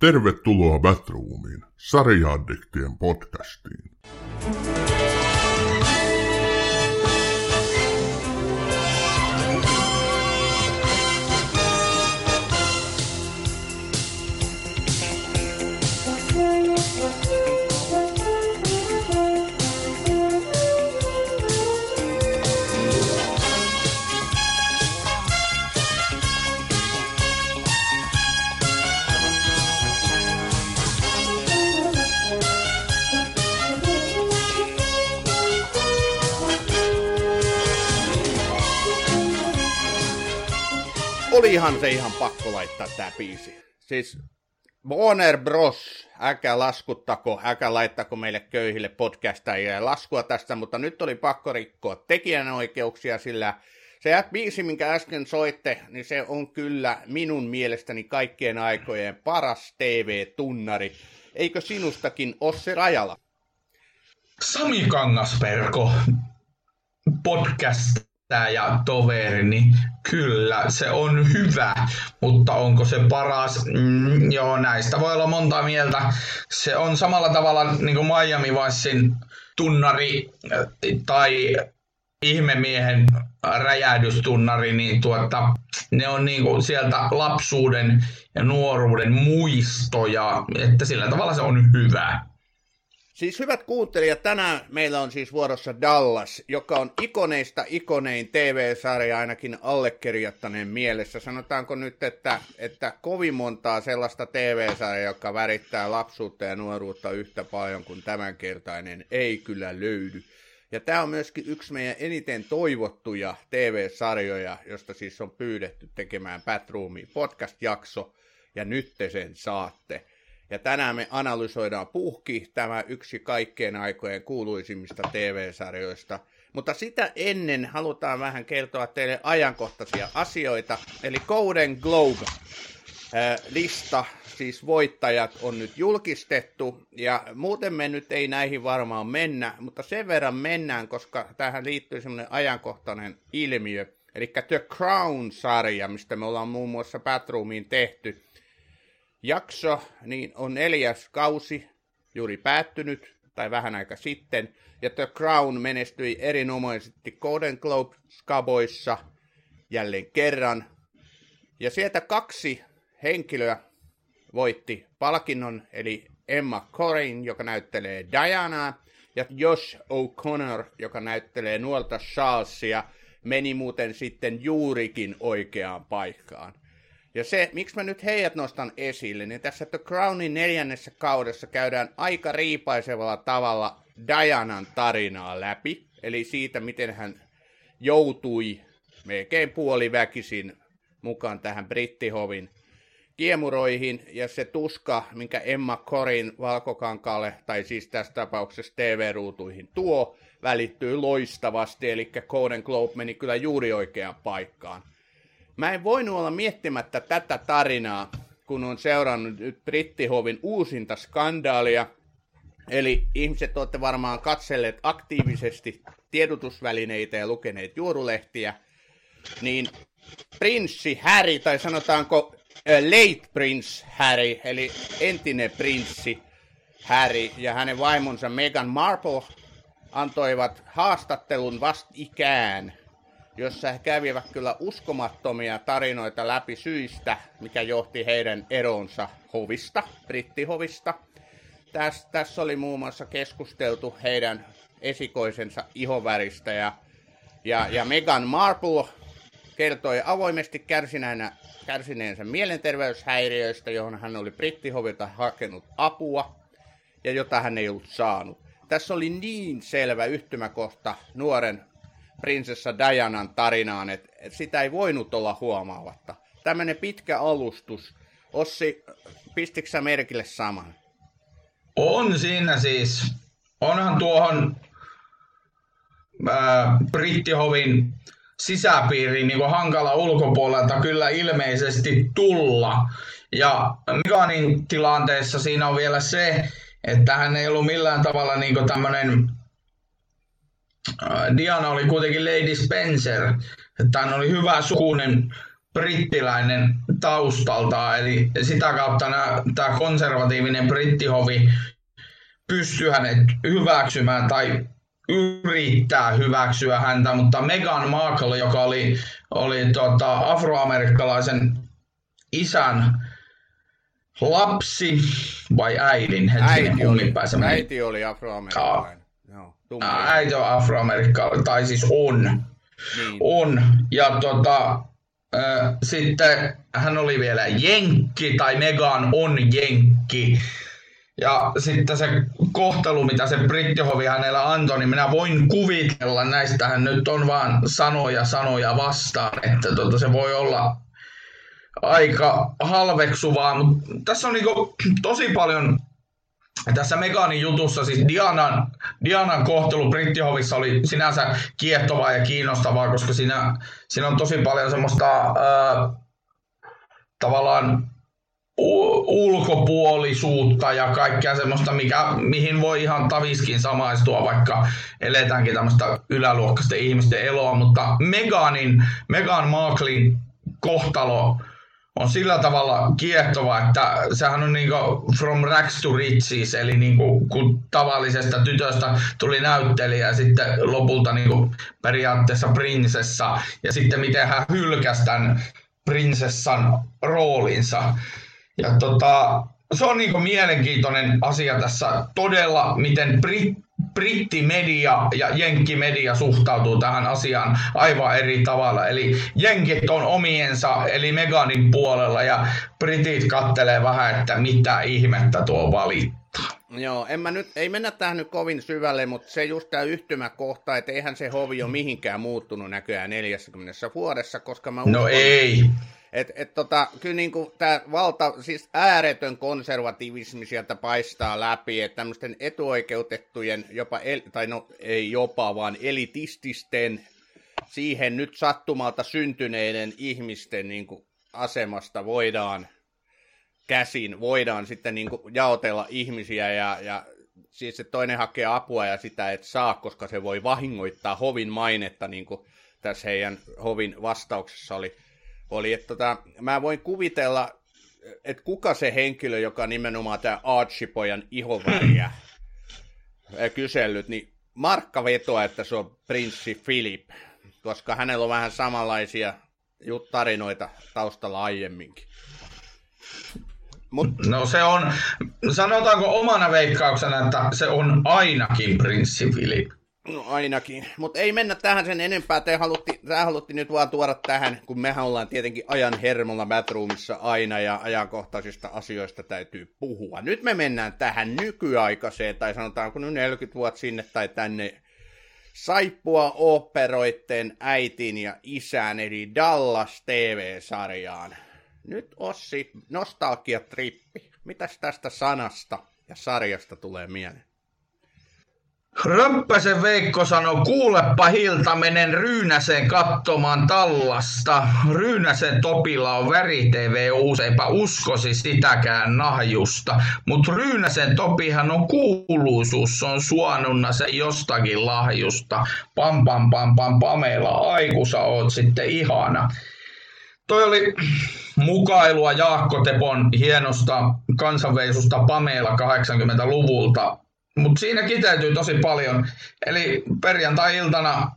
Tervetuloa Batroomiin, sarjaaddiktien podcastiin. Olihan se ihan pakko laittaa tää biisi. Siis Warner Bros. Äkä laskuttako, äkä laittako meille köyhille podcastajille laskua tästä, mutta nyt oli pakko rikkoa tekijänoikeuksia, sillä se biisi, minkä äsken soitte, niin se on kyllä minun mielestäni kaikkien aikojen paras TV-tunnari. Eikö sinustakin ole se rajalla? Sami Kangasperko, podcast ja toveri, niin kyllä se on hyvä, mutta onko se paras? Mm, joo, näistä voi olla monta mieltä. Se on samalla tavalla niin kuin Miami Vicein tunnari äh, tai ihmemiehen räjähdystunnari, niin tuota, ne on niin kuin sieltä lapsuuden ja nuoruuden muistoja, että sillä tavalla se on hyvä. Siis hyvät kuuntelijat, tänään meillä on siis vuorossa Dallas, joka on ikoneista ikonein TV-sarja ainakin allekirjoittaneen mielessä. Sanotaanko nyt, että, että kovin montaa sellaista TV-sarjaa, joka värittää lapsuutta ja nuoruutta yhtä paljon kuin tämänkertainen, ei kyllä löydy. Ja tämä on myöskin yksi meidän eniten toivottuja TV-sarjoja, josta siis on pyydetty tekemään Batroomi podcast-jakso, ja nyt te sen saatte. Ja tänään me analysoidaan puhki, tämä yksi kaikkien aikojen kuuluisimmista TV-sarjoista. Mutta sitä ennen halutaan vähän kertoa teille ajankohtaisia asioita. Eli Golden Globe lista, siis voittajat on nyt julkistettu, ja muuten me nyt ei näihin varmaan mennä, mutta sen verran mennään, koska tähän liittyy semmoinen ajankohtainen ilmiö, eli The Crown-sarja, mistä me ollaan muun muassa Batroomiin tehty, Jakso niin on neljäs kausi juuri päättynyt, tai vähän aika sitten, ja The Crown menestyi erinomaisesti Golden Globe skaboissa jälleen kerran. Ja sieltä kaksi henkilöä voitti palkinnon, eli Emma Corrin, joka näyttelee Dianaa, ja Josh O'Connor, joka näyttelee nuolta Charlesia, meni muuten sitten juurikin oikeaan paikkaan. Ja se, miksi mä nyt heidät nostan esille, niin tässä The Crownin neljännessä kaudessa käydään aika riipaisevalla tavalla Dianan tarinaa läpi. Eli siitä, miten hän joutui melkein puoliväkisin mukaan tähän brittihovin kiemuroihin. Ja se tuska, minkä Emma Corin valkokankaalle, tai siis tässä tapauksessa TV-ruutuihin tuo, välittyy loistavasti. Eli Golden Globe meni kyllä juuri oikeaan paikkaan. Mä en voinut olla miettimättä tätä tarinaa, kun on seurannut nyt Brittihovin uusinta skandaalia. Eli ihmiset olette varmaan katselleet aktiivisesti tiedotusvälineitä ja lukeneet juorulehtiä. Niin prinssi Harry, tai sanotaanko late prince Harry, eli entinen prinssi Harry ja hänen vaimonsa Meghan Markle antoivat haastattelun vastikään jossa he kävivät kyllä uskomattomia tarinoita läpi syistä, mikä johti heidän eronsa hovista, brittihovista. Tässä, tässä oli muun muassa keskusteltu heidän esikoisensa ihoväristä ja, ja, ja Meghan Markle kertoi avoimesti kärsineenä, kärsineensä mielenterveyshäiriöistä, johon hän oli brittihovilta hakenut apua ja jota hän ei ollut saanut. Tässä oli niin selvä yhtymäkohta nuoren prinsessa Dianan tarinaan, että et sitä ei voinut olla huomaavatta. Tämmöinen pitkä alustus. Ossi, pistitkö merkille saman? On siinä siis. Onhan tuohon ää, brittihovin sisäpiiriin niin hankala ulkopuolelta kyllä ilmeisesti tulla. Ja Meganin tilanteessa siinä on vielä se, että hän ei ollut millään tavalla niin tämmöinen Diana oli kuitenkin Lady Spencer, hän oli hyvä sukunen brittiläinen taustalta, eli sitä kautta tämä konservatiivinen brittihovi pystyy hänet hyväksymään tai yrittää hyväksyä häntä, mutta Meghan Markle, joka oli, oli tota, afroamerikkalaisen isän lapsi vai äidin? Hetkinen, äiti oli, äiti oli afroamerikkalainen. Joo, äiti on afroamerikkalainen, tai siis on. Niin. On. Ja tota, äh, sitten hän oli vielä jenkki, tai Megan on jenkki. Ja sitten se kohtelu, mitä se brittihovi hänellä antoi, niin minä voin kuvitella, näistähän nyt on vaan sanoja sanoja vastaan, että tota, se voi olla aika halveksuvaa, mutta tässä on niinku tosi paljon tässä Meganin jutussa, siis Dianan, Dianan kohtelu Brittihovissa oli sinänsä kiehtovaa ja kiinnostavaa, koska siinä, siinä on tosi paljon semmoista ää, tavallaan ulkopuolisuutta ja kaikkea semmoista, mikä, mihin voi ihan taviskin samaistua, vaikka eletäänkin tämmöistä yläluokkaisten ihmisten eloa, mutta Meganin, Megan Marklin kohtalo on sillä tavalla kiehtova, että sehän on niinku from rags to riches, eli niinku, kun tavallisesta tytöstä tuli näyttelijä ja sitten lopulta niinku periaatteessa prinsessa, ja sitten miten hän hylkäsi tämän prinsessan roolinsa. Ja tota, se on niinku mielenkiintoinen asia tässä todella, miten Brit, brittimedia ja jenkkimedia suhtautuu tähän asiaan aivan eri tavalla. Eli jenkit on omiensa, eli Meganin puolella, ja britit kattelee vähän, että mitä ihmettä tuo valittaa. Joo, en mä nyt, ei mennä tähän nyt kovin syvälle, mutta se just tämä yhtymäkohta, että eihän se hovi ole mihinkään muuttunut näköjään 40 vuodessa, koska mä no uskon, no ei. Et, et tota, kyllä niin tämä valta, siis ääretön konservatiivismi sieltä paistaa läpi, että tämmöisten etuoikeutettujen, jopa, el, tai no ei jopa, vaan elitististen, siihen nyt sattumalta syntyneiden ihmisten niin kuin, asemasta voidaan käsin, voidaan sitten niin kuin, jaotella ihmisiä ja, ja siis se toinen hakee apua ja sitä et saa, koska se voi vahingoittaa hovin mainetta, niin kuin tässä heidän hovin vastauksessa oli oli, että tota, mä voin kuvitella, että kuka se henkilö, joka nimenomaan tämä Archipojan ihoväriä kysellyt, niin Markka vetoa, että se on prinssi Philip, koska hänellä on vähän samanlaisia tarinoita taustalla aiemminkin. Mut... No se on, sanotaanko omana veikkauksena, että se on ainakin prinssi Philip. No ainakin, mutta ei mennä tähän sen enempää. Te halutti, tämä halutti nyt vaan tuoda tähän, kun mehän ollaan tietenkin ajan hermolla Batroomissa aina ja ajankohtaisista asioista täytyy puhua. Nyt me mennään tähän nykyaikaiseen, tai sanotaanko nyt 40 vuotta sinne tai tänne saippua operoitten äitin ja isän, eli Dallas TV-sarjaan. Nyt Ossi, nostalgia-trippi. Mitäs tästä sanasta ja sarjasta tulee mieleen? Römppäsen Veikko sanoi, kuulepa Hilta, menen Ryynäseen katsomaan tallasta. Ryynäsen Topilla on väri TV uusi, eipä uskosi sitäkään nahjusta. Mut Ryynäsen Topihan on kuuluisuus, se on suonunna se jostakin lahjusta. Pam pam pam pam Pamela, aikusa oot sitten ihana. Toi oli mukailua Jaakko Tepon hienosta kansanveisusta Pamela 80-luvulta mutta siinä kiteytyy tosi paljon. Eli perjantai-iltana,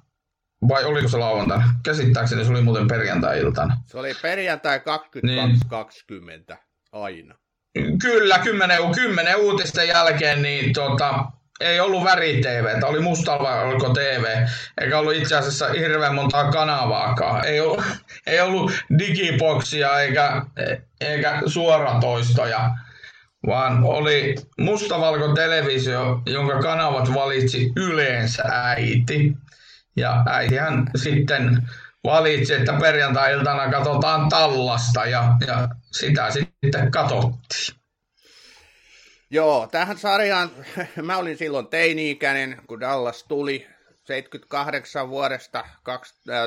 vai oliko se lauantaina? Käsittääkseni se oli muuten perjantai-iltana. Se oli perjantai 22.20 niin. aina. Kyllä, 10, 10 uutisten jälkeen niin tota, ei ollut väri TV, oli mustavalko TV, eikä ollut itse asiassa hirveän montaa kanavaakaan. Ei ollut, ei ollut digiboksia eikä, eikä suoratoistoja vaan oli mustavalko televisio, jonka kanavat valitsi yleensä äiti. Ja äitihän sitten valitsi, että perjantai-iltana katsotaan tallasta ja, ja sitä sitten katsottiin. Joo, tähän sarjaan, mä olin silloin teini-ikäinen, kun Dallas tuli. 78 vuodesta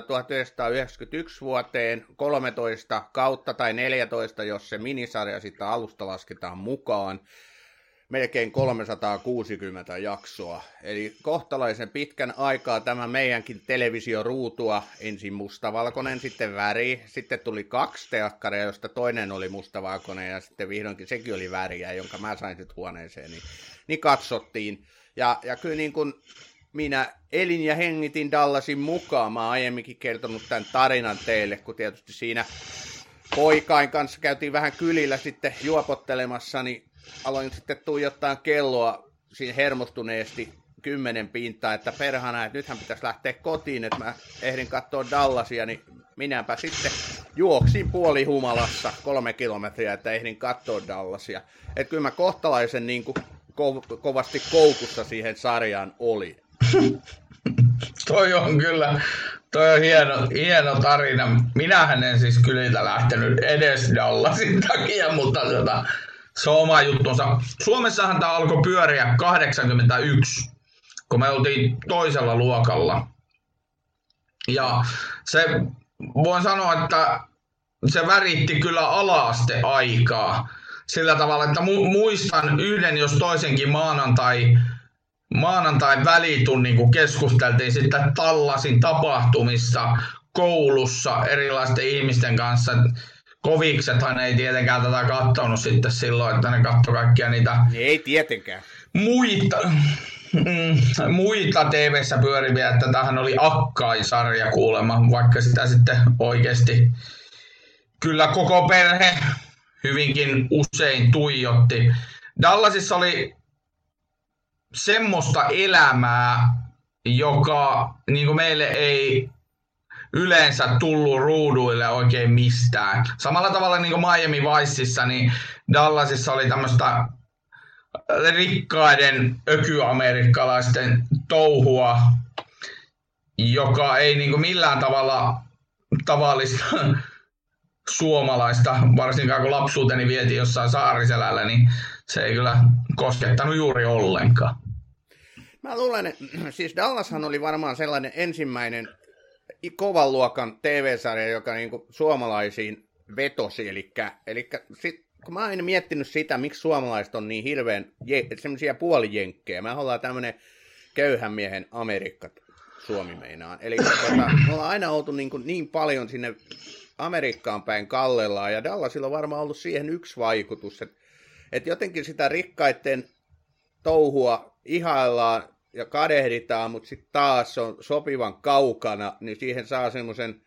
1991 vuoteen 13 kautta tai 14, jos se minisarja sitten alusta lasketaan mukaan. melkein 360 jaksoa. Eli kohtalaisen pitkän aikaa tämä meidänkin televisioruutua, ensin mustavalkoinen, sitten väri, sitten tuli kaksi teakkaria, josta toinen oli mustavalkoinen ja sitten vihdoinkin sekin oli väriä, jonka mä sain sitten huoneeseen, niin, niin katsottiin. Ja, ja kyllä niin kuin minä elin ja hengitin Dallasin mukaan. Mä oon aiemminkin kertonut tämän tarinan teille, kun tietysti siinä poikain kanssa käytiin vähän kylillä sitten juopottelemassa, niin aloin sitten tuijottaa kelloa siinä hermostuneesti kymmenen pintaa, että perhana, että nythän pitäisi lähteä kotiin, että mä ehdin katsoa Dallasia, niin minäpä sitten juoksin puoli humalassa kolme kilometriä, että ehdin katsoa Dallasia. Että kyllä mä kohtalaisen niin kuin ko- kovasti koukussa siihen sarjaan oli. toi on kyllä, toi on hieno, hieno tarina. Minähän en siis kyliltä lähtenyt edes Dallasin takia, mutta tota, se on oma juttunsa. Suomessahan tämä alkoi pyöriä 81, kun me oltiin toisella luokalla. Ja se, voin sanoa, että se väritti kyllä alaaste aikaa sillä tavalla, että mu- muistan yhden jos toisenkin maanantai, maanantai välitunnin, kun keskusteltiin sitten Tallasin tapahtumista koulussa erilaisten ihmisten kanssa. Koviksethan ei tietenkään tätä katsonut sitten silloin, että ne katsoi kaikkia niitä... Ei tietenkään. Muita, mm, muita TV-ssä pyöriviä, että tähän oli Akkai-sarja kuulemma, vaikka sitä sitten oikeasti kyllä koko perhe hyvinkin usein tuijotti. Dallasissa oli semmoista elämää, joka niin meille ei yleensä tullut ruuduille oikein mistään. Samalla tavalla niin kuin Miami Viceissa, niin Dallasissa oli tämmöistä rikkaiden ökyamerikkalaisten touhua, joka ei niin kuin millään tavalla tavallista suomalaista, varsinkaan kun lapsuuteni vietiin jossain saariselällä, niin se ei kyllä koskettanut juuri ollenkaan. Mä luulen, että siis Dallashan oli varmaan sellainen ensimmäinen kovan luokan TV-sarja, joka niin kuin suomalaisiin vetosi. Eli, sit, kun mä oon miettinyt sitä, miksi suomalaiset on niin hirveän semmoisia puolijenkkejä. Mä ollaan tämmöinen köyhän miehen Amerikka Suomi meinaan. Eli tota, me ollaan aina oltu niin, kuin niin paljon sinne Amerikkaan päin kallellaan, ja Dallasilla on varmaan ollut siihen yksi vaikutus, että, että jotenkin sitä rikkaiden touhua ihaillaan ja kadehditaan, mutta sitten taas on sopivan kaukana, niin siihen saa semmoisen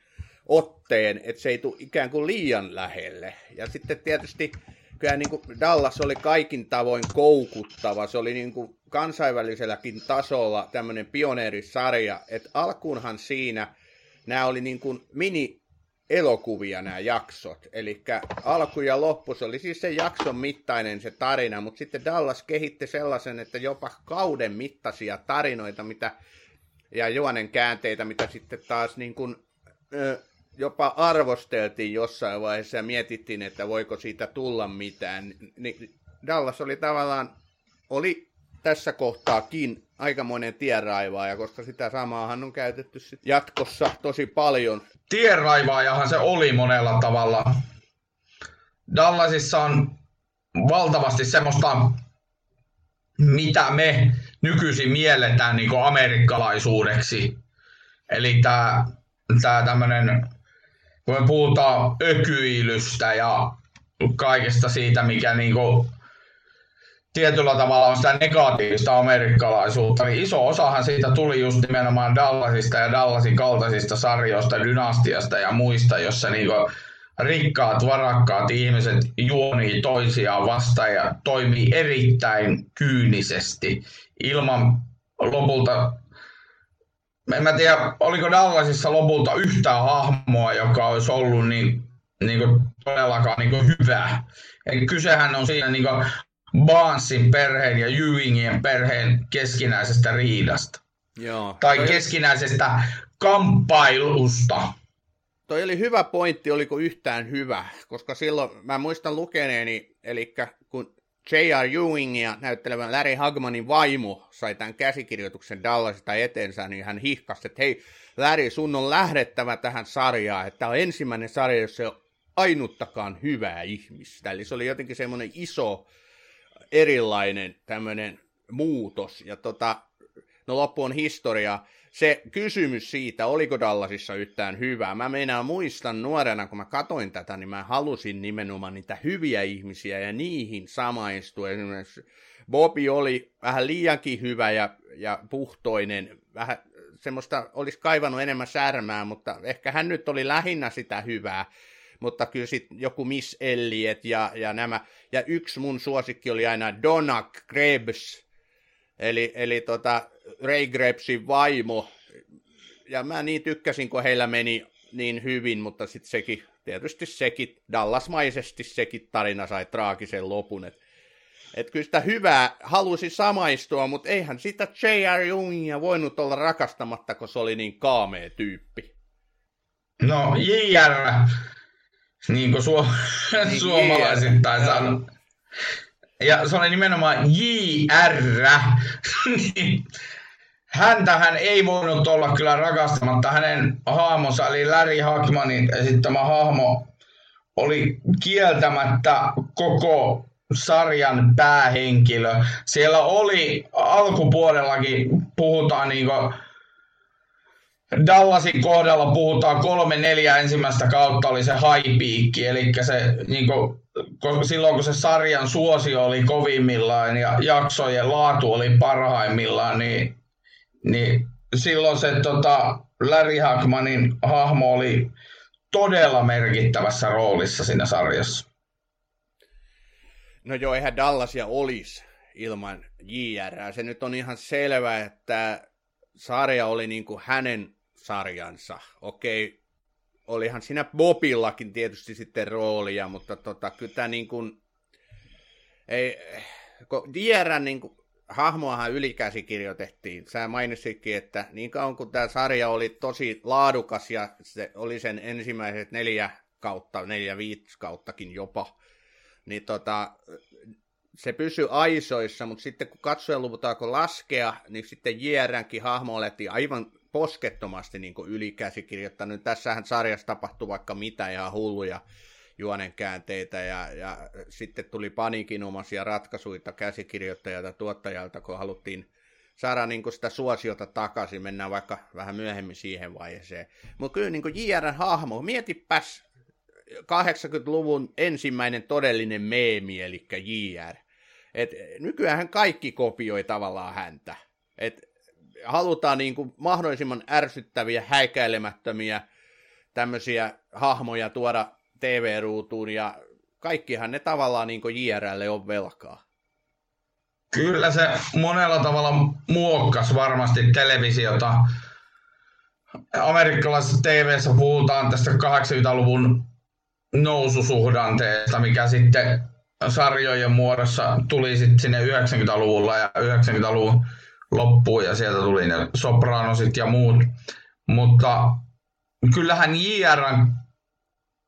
otteen, että se ei tule ikään kuin liian lähelle. Ja sitten tietysti kyllä niin kuin Dallas oli kaikin tavoin koukuttava. Se oli niin kuin kansainväliselläkin tasolla tämmöinen pioneerisarja, että alkuunhan siinä nämä oli niin kuin mini elokuvia nämä jaksot. Eli alku ja loppu, se oli siis se jakson mittainen se tarina, mutta sitten Dallas kehitti sellaisen, että jopa kauden mittaisia tarinoita mitä, ja juonen käänteitä, mitä sitten taas niin kuin, jopa arvosteltiin jossain vaiheessa ja mietittiin, että voiko siitä tulla mitään. Niin Dallas oli tavallaan, oli tässä kohtaakin aikamoinen tienraivaaja, koska sitä samaahan on käytetty sit jatkossa tosi paljon. Tienraivaajahan se oli monella tavalla. Dallasissa on valtavasti semmoista, mitä me nykyisin mielletään niin amerikkalaisuudeksi. Eli tämä tää tämmöinen, kun me puhutaan ökyilystä ja kaikesta siitä, mikä niin kuin tietyllä tavalla on sitä negatiivista amerikkalaisuutta, niin iso osahan siitä tuli just nimenomaan Dallasista ja Dallasin kaltaisista sarjoista, dynastiasta ja muista, jossa niinku rikkaat, varakkaat ihmiset juonii toisiaan vastaan ja toimii erittäin kyynisesti ilman lopulta en mä tiedä, oliko Dallasissa lopulta yhtään hahmoa, joka olisi ollut niin, niin kuin todellakaan niin kuin hyvä. Eli kysehän on siinä niin kuin Barnesin perheen ja Ewingien perheen keskinäisestä riidasta. Joo. Tai toi keskinäisestä kamppailusta. Toi oli hyvä pointti, oliko yhtään hyvä, koska silloin mä muistan lukeneeni, eli kun J.R. Ewingia näyttelevän Larry Hagmanin vaimo sai tämän käsikirjoituksen Dallasista etensä, niin hän hihkasi, että hei Larry, sun on lähdettävä tähän sarjaan, että tämä on ensimmäinen sarja, jossa ei ole ainuttakaan hyvää ihmistä. Eli se oli jotenkin semmoinen iso erilainen tämmöinen muutos. Ja tota, no loppu on historia. Se kysymys siitä, oliko Dallasissa yhtään hyvää. Mä meinaan muistan nuorena, kun mä katoin tätä, niin mä halusin nimenomaan niitä hyviä ihmisiä ja niihin samaistua. Esimerkiksi Bobby oli vähän liiankin hyvä ja, ja puhtoinen, vähän semmoista olisi kaivannut enemmän särmää, mutta ehkä hän nyt oli lähinnä sitä hyvää mutta kyllä sitten joku Miss Elliot ja, ja nämä, ja yksi mun suosikki oli aina Donna Krebs, eli, eli tota Ray Krebsin vaimo, ja mä niin tykkäsin, kun heillä meni niin hyvin, mutta sitten sekin, tietysti sekin, Dallasmaisesti sekin tarina sai traagisen lopun, että et kyllä sitä hyvää halusi samaistua, mutta eihän sitä J.R. Jungia voinut olla rakastamatta, kun se oli niin kaamea tyyppi. No, J.R. niin kuin suo, niin, suomalaisittain sanoo. Ja se oli nimenomaan J.R. niin, häntähän ei voinut olla kyllä rakastamatta. Hänen hahmonsa, eli Larry Hackmanin esittämä hahmo, oli kieltämättä koko sarjan päähenkilö. Siellä oli alkupuolellakin, puhutaan niin kuin Dallasin kohdalla puhutaan kolme neljä ensimmäistä kautta oli se high peak, eli se niin kuin, silloin kun se sarjan suosio oli kovimmillaan ja jaksojen laatu oli parhaimmillaan, niin, niin silloin se tota, Larry Hackmanin hahmo oli todella merkittävässä roolissa siinä sarjassa. No joo, eihän Dallasia olisi ilman JR. Se nyt on ihan selvä, että sarja oli niin kuin hänen sarjansa. Okei, olihan siinä Bobillakin tietysti sitten roolia, mutta tota, kyllä tämä niin kuin, ei, kun JR niin kuin, hahmoahan ylikäsikirjoitettiin. Sä mainitsitkin, että niin kauan kun tämä sarja oli tosi laadukas ja se oli sen ensimmäiset neljä kautta, neljä viisi kauttakin jopa, niin tota, se pysyi aisoissa, mutta sitten kun katsojen luvut alkoi laskea, niin sitten JRnkin hahmo alettiin aivan poskettomasti niin ylikäsikirjoittanut. Tässähän sarjassa tapahtui vaikka mitä ja hulluja juonenkäänteitä ja, ja sitten tuli panikinomaisia ratkaisuja käsikirjoittajalta tuottajalta, kun haluttiin saada niin kuin sitä suosiota takaisin, mennään vaikka vähän myöhemmin siihen vaiheeseen. Mutta kyllä niin JRn hahmo, mietipäs 80-luvun ensimmäinen todellinen meemi, eli JR. Et nykyään kaikki kopioi tavallaan häntä. Et halutaan niin kuin mahdollisimman ärsyttäviä, häikäilemättömiä tämmöisiä hahmoja tuoda TV-ruutuun, ja kaikkihan ne tavallaan niin kuin JRlle on velkaa. Kyllä se monella tavalla muokkas varmasti televisiota. Amerikkalaisessa tv puhutaan tästä 80-luvun noususuhdanteesta, mikä sitten sarjojen muodossa tuli sitten sinne 90-luvulla ja 90-luvun loppuun ja sieltä tuli ne sopranosit ja muut. Mutta kyllähän JRn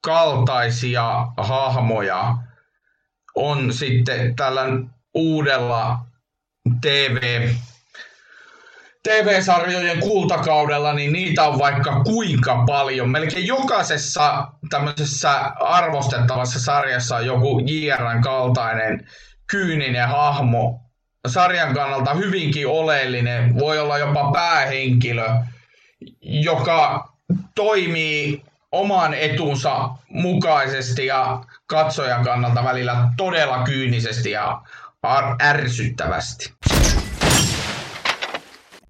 kaltaisia hahmoja on sitten tällä uudella TV TV-sarjojen kultakaudella, niin niitä on vaikka kuinka paljon. Melkein jokaisessa tämmöisessä arvostettavassa sarjassa on joku JRn kaltainen kyyninen hahmo. Sarjan kannalta hyvinkin oleellinen, voi olla jopa päähenkilö, joka toimii oman etunsa mukaisesti ja katsojan kannalta välillä todella kyynisesti ja ärsyttävästi.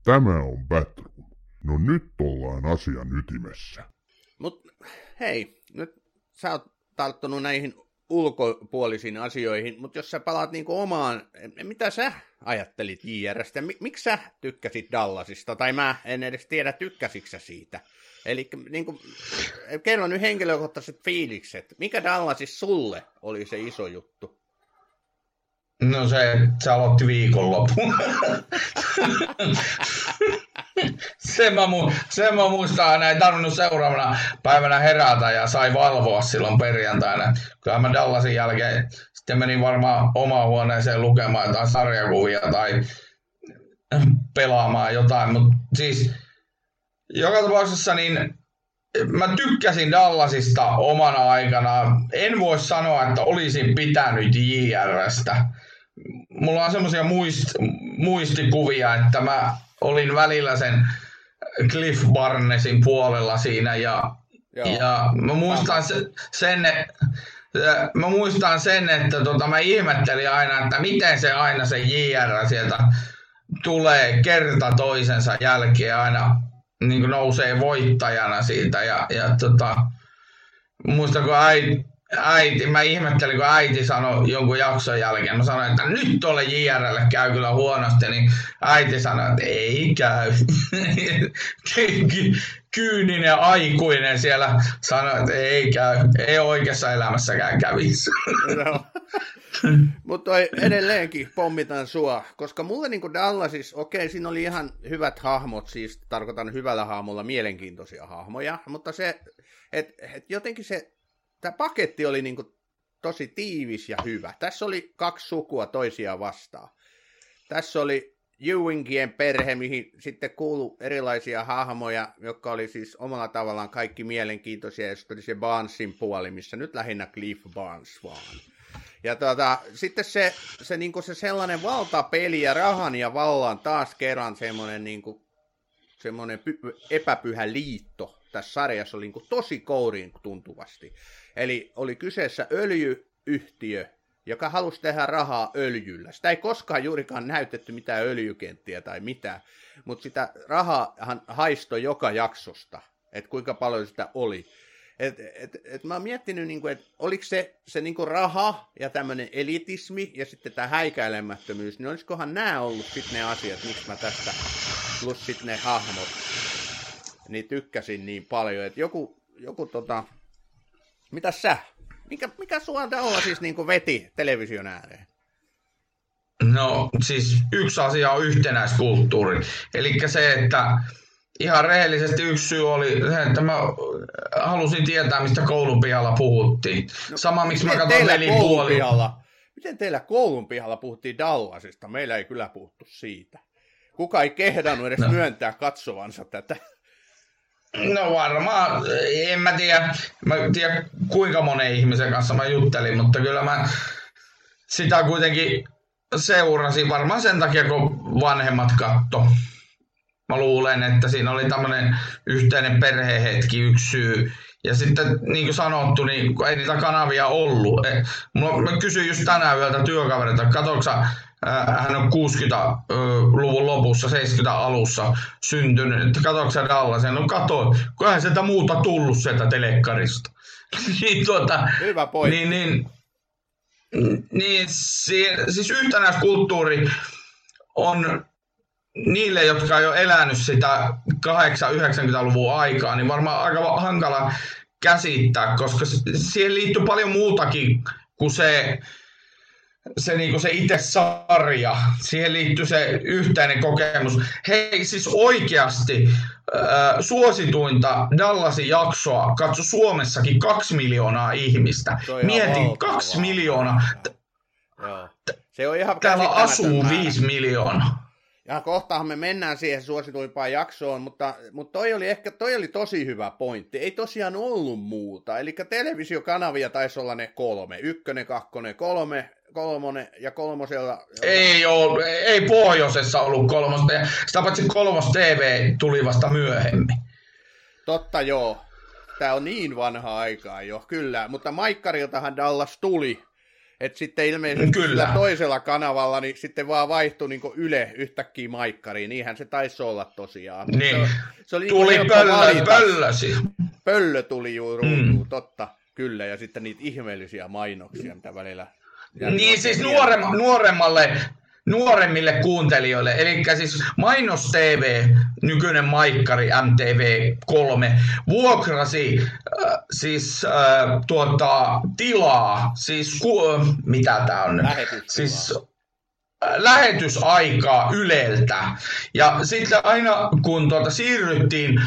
Tämä on Batroom. No nyt ollaan asian ytimessä. Mut hei, nyt sä oot tarttunut näihin ulkopuolisiin asioihin, mutta jos sä palaat niinku omaan, mitä sä ajattelit JRstä, miksi sä tykkäsit Dallasista, tai mä en edes tiedä tykkäsiksä siitä. Eli niin kerro nyt henkilökohtaiset fiilikset, mikä Dallasissa sulle oli se iso juttu? No se, se aloitti viikonlopun. sen, mä mu- sen mä muistan aina, ei tarvinnut seuraavana päivänä herätä ja sai valvoa silloin perjantaina. Kyllä mä Dallasin jälkeen sitten menin varmaan omaan huoneeseen lukemaan jotain sarjakuvia tai pelaamaan jotain, mutta siis joka tapauksessa niin mä tykkäsin Dallasista omana aikana. En voi sanoa, että olisin pitänyt JRstä mulla on semmoisia muist, muistikuvia, että mä olin välillä sen Cliff Barnesin puolella siinä ja, ja mä muistan sen, mä muistan sen, että tota, mä ihmettelin aina, että miten se aina se JR sieltä tulee kerta toisensa jälkeen aina niin nousee voittajana siitä. Ja, ja tota, muistan, kun äiti, äiti, mä ihmettelin, kun äiti sanoi jonkun jakson jälkeen, mä sanoin, että nyt tuolle JRlle käy kyllä huonosti, niin äiti sanoi, että ei käy. Kyyninen aikuinen siellä sanoi, että ei käy, ei oikeassa elämässäkään kävisi. Mutta edelleenkin pommitan sua, koska mulle niin Dallasissa, okei, siinä oli ihan hyvät hahmot, siis tarkoitan hyvällä hahmolla mielenkiintoisia hahmoja, mutta se, että et jotenkin se tämä paketti oli niin kuin tosi tiivis ja hyvä. Tässä oli kaksi sukua toisiaan vastaan. Tässä oli Ewingien perhe, mihin sitten kuului erilaisia hahmoja, jotka oli siis omalla tavallaan kaikki mielenkiintoisia, ja sitten oli se Barnesin puoli, missä nyt lähinnä Cliff Barnes vaan. Ja tuota, sitten se, se, niin se sellainen valtapeli ja rahan ja vallan taas kerran semmoinen, niin kuin, semmoinen py- epäpyhä liitto tässä sarjassa oli niin tosi kouriin tuntuvasti. Eli oli kyseessä öljyyhtiö, joka halusi tehdä rahaa öljyllä. Sitä ei koskaan juurikaan näytetty mitään öljykenttiä tai mitään, mutta sitä rahaa haisto joka jaksosta, että kuinka paljon sitä oli. Et, et, et mä oon miettinyt, niinku, että oliko se, se niinku raha ja tämmöinen elitismi ja sitten tämä häikäilemättömyys, niin olisikohan nämä ollut sitten ne asiat, miksi mä tästä, plus sitten ne hahmot, niin tykkäsin niin paljon, että joku, joku tota, mitä sä? Mikä, mikä sua tällä siis niin veti television ääreen? No siis yksi asia on yhtenäiskulttuuri. Eli se, että ihan rehellisesti yksi syy oli se, että mä halusin tietää, mistä koulun pihalla puhuttiin. No, Sama, miksi mä katson nelipuoli. Miten teillä koulun pihalla puhuttiin Dallasista? Meillä ei kyllä puhuttu siitä. Kuka ei kehdannut edes no. myöntää katsovansa tätä. No varmaan, en mä tiedä, mä tiedä kuinka monen ihmisen kanssa mä juttelin, mutta kyllä mä sitä kuitenkin seurasin varmaan sen takia, kun vanhemmat katto. Mä luulen, että siinä oli tämmöinen yhteinen perhehetki yksi syy. Ja sitten niin kuin sanottu, niin ei niitä kanavia ollut. Eh, mä kysyin just tänään yöltä työkaverilta, katsoitko hän on 60-luvun lopussa, 70 alussa syntynyt. Katsoitko sä Dallasen? No kato, kun eihän sieltä muuta tullut sieltä telekkarista. niin, tuota, Hyvä pointti. Niin, niin, niin siis yhtenäiskulttuuri on niille, jotka ei ole elänyt sitä 8-90-luvun aikaa, niin varmaan aika hankala käsittää, koska siihen liittyy paljon muutakin kuin se, se, niin se itse sarja, siihen liittyy se yhteinen kokemus. Hei, siis oikeasti äh, suosituinta Dallasin jaksoa katso Suomessakin kaksi miljoonaa ihmistä. Mietin, kaksi miljoonaa. Joo. Se on ihan Täällä asuu viisi miljoonaa. Ja kohtahan me mennään siihen suosituimpaan jaksoon, mutta, mutta toi oli ehkä toi oli tosi hyvä pointti. Ei tosiaan ollut muuta. Eli televisiokanavia taisi olla ne kolme. Ykkönen, kakkonen, kolme, kolmonen ja kolmosella... Ei ole, ei pohjoisessa ollut kolmosta. Sitä paitsi kolmos TV tuli vasta myöhemmin. Totta joo. Tämä on niin vanha aikaa jo, kyllä. Mutta Maikkariltahan Dallas tuli että sitten ilmeisesti Kyllä. toisella kanavalla niin sitten vaan vaihtui niin Yle yhtäkkiä maikkariin. Niinhän se taisi olla tosiaan. Niin. Se, se oli tuli niin pöllö, pöllösi. Pöllö tuli juuri, mm. totta, kyllä. Ja sitten niitä ihmeellisiä mainoksia, mitä välillä... Niin siis nuoremma, nuoremmalle nuoremmille kuuntelijoille. Eli siis Mainos TV, nykyinen maikkari MTV3, vuokrasi äh, siis äh, tuota, tilaa, siis ku, mitä tämä on? Siis, äh, lähetysaikaa Yleltä. Ja sitten aina kun tuota siirryttiin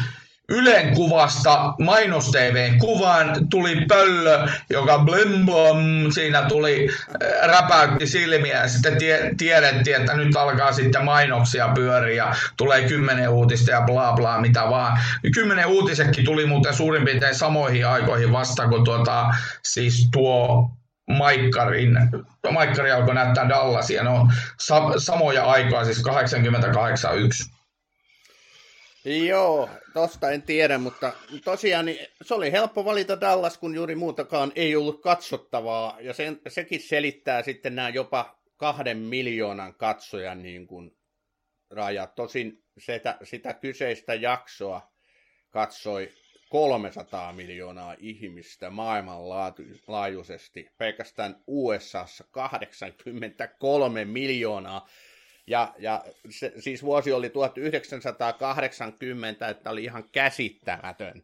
Ylen kuvasta mainos TVn kuvaan tuli pöllö, joka blim blom, siinä tuli, äh, räpäytti silmiä ja sitten tie, tiedettiin, että nyt alkaa sitten mainoksia pyöriä tulee kymmenen uutista ja bla bla mitä vaan. Kymmenen uutisetkin tuli muuten suurin piirtein samoihin aikoihin vasta, kun tuota, siis tuo Maikkarin, Maikkari alkoi näyttää Dallasia. No, sa- samoja aikaa, siis 88 Joo, tosta en tiedä, mutta tosiaan niin se oli helppo valita Dallas, kun juuri muutakaan ei ollut katsottavaa. Ja sen, sekin selittää sitten nämä jopa kahden miljoonan katsojan niin kuin rajat. Tosin sitä, sitä kyseistä jaksoa katsoi 300 miljoonaa ihmistä maailmanlaajuisesti. Pelkästään USAssa 83 miljoonaa. Ja, ja se, siis vuosi oli 1980, että oli ihan käsittämätön.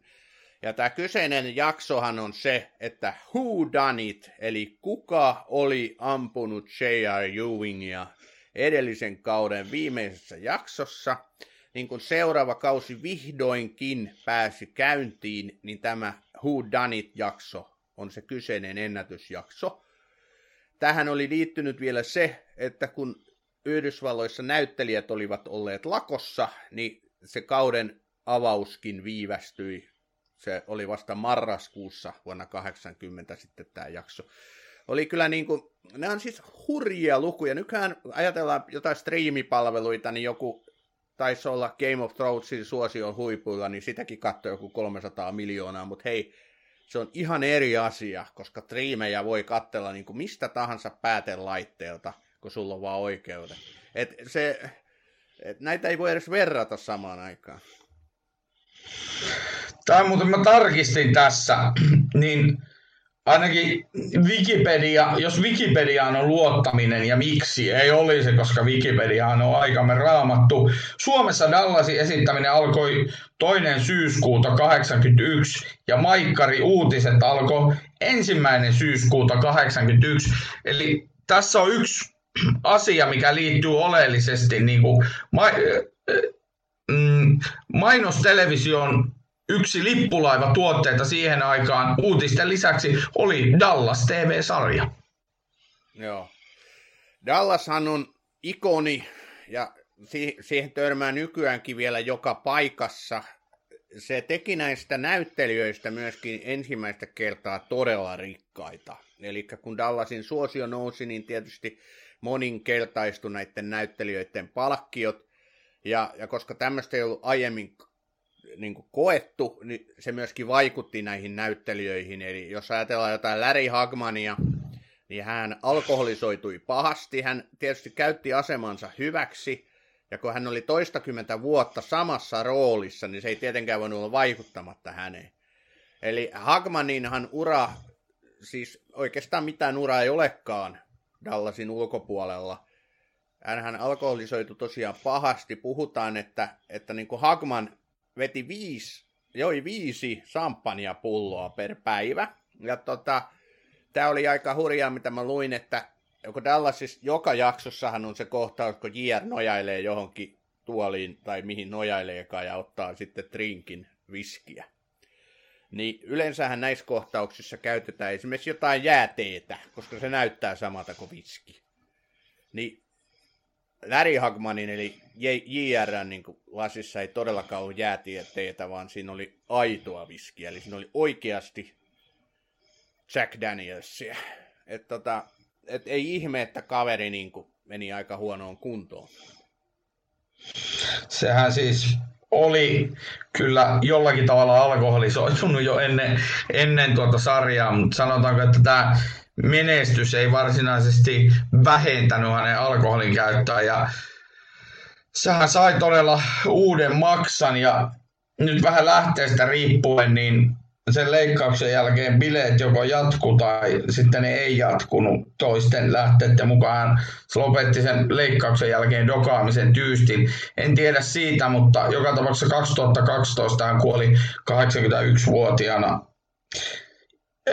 Ja tämä kyseinen jaksohan on se, että who done it, eli kuka oli ampunut J.R. Ewingia edellisen kauden viimeisessä jaksossa. Niin kun seuraava kausi vihdoinkin pääsi käyntiin, niin tämä Who Done It-jakso on se kyseinen ennätysjakso. Tähän oli liittynyt vielä se, että kun Yhdysvalloissa näyttelijät olivat olleet lakossa, niin se kauden avauskin viivästyi. Se oli vasta marraskuussa vuonna 80 sitten tämä jakso. Oli kyllä niin kuin, ne on siis hurjia lukuja. Nykyään ajatellaan jotain striimipalveluita, niin joku taisi olla Game of Thronesin suosion huipuilla, niin sitäkin katsoi joku 300 miljoonaa, mutta hei, se on ihan eri asia, koska striimejä voi katsella niin kuin mistä tahansa päätelaitteelta – kun sulla on vaan oikeudet. Et se, et näitä ei voi edes verrata samaan aikaan. Tämä muuten mä tarkistin tässä, niin ainakin Wikipedia, jos Wikipediaan on luottaminen ja miksi ei olisi, koska Wikipedia on aikamme raamattu. Suomessa Dallasin esittäminen alkoi toinen syyskuuta 81 ja Maikkari uutiset alkoi ensimmäinen syyskuuta 81. Eli tässä on yksi asia, mikä liittyy oleellisesti niin kuin ma- mm, mainostelevision yksi lippulaiva tuotteita siihen aikaan uutisten lisäksi oli Dallas TV-sarja. Joo. Dallashan on ikoni ja siihen törmää nykyäänkin vielä joka paikassa. Se teki näistä näyttelijöistä myöskin ensimmäistä kertaa todella rikkaita. Eli kun Dallasin suosio nousi, niin tietysti moninkertaistu näiden näyttelijöiden palkkiot. Ja, ja koska tämmöistä ei ollut aiemmin niin kuin koettu, niin se myöskin vaikutti näihin näyttelijöihin. Eli jos ajatellaan jotain Larry Hagmania, niin hän alkoholisoitui pahasti. Hän tietysti käytti asemansa hyväksi, ja kun hän oli toistakymmentä vuotta samassa roolissa, niin se ei tietenkään voinut olla vaikuttamatta häneen. Eli Hagmaninhan ura, siis oikeastaan mitään uraa ei olekaan, Dallasin ulkopuolella. Hänhän alkoholisoitu tosiaan pahasti. Puhutaan, että, että niin kuin Hagman veti viisi, joi viisi pulloa per päivä. Ja tota, tämä oli aika hurjaa, mitä mä luin, että joko Dallasissa joka jaksossahan on se kohtaus, kun JR nojailee johonkin tuoliin tai mihin nojaileekaan ja ottaa sitten drinkin viskiä. Niin yleensähän näissä kohtauksissa käytetään esimerkiksi jotain jääteetä, koska se näyttää samalta kuin viski. Niin Larry Hagmanin eli JRn niin lasissa ei todellakaan ollut jääteetä, vaan siinä oli aitoa viskiä. Eli siinä oli oikeasti Jack Danielsia. Et tota, et ei ihme, että kaveri niin kuin, meni aika huonoon kuntoon. Sehän siis oli kyllä jollakin tavalla alkoholisoitunut jo ennen, ennen tuota sarjaa, mutta sanotaanko, että tämä menestys ei varsinaisesti vähentänyt hänen alkoholin käyttöä. Ja sehän sai todella uuden maksan ja nyt vähän lähteestä riippuen, niin sen leikkauksen jälkeen bileet joko jatku tai sitten ne ei jatkunut toisten lähteiden mukaan. Se lopetti sen leikkauksen jälkeen dokaamisen tyystin. En tiedä siitä, mutta joka tapauksessa 2012 hän kuoli 81-vuotiaana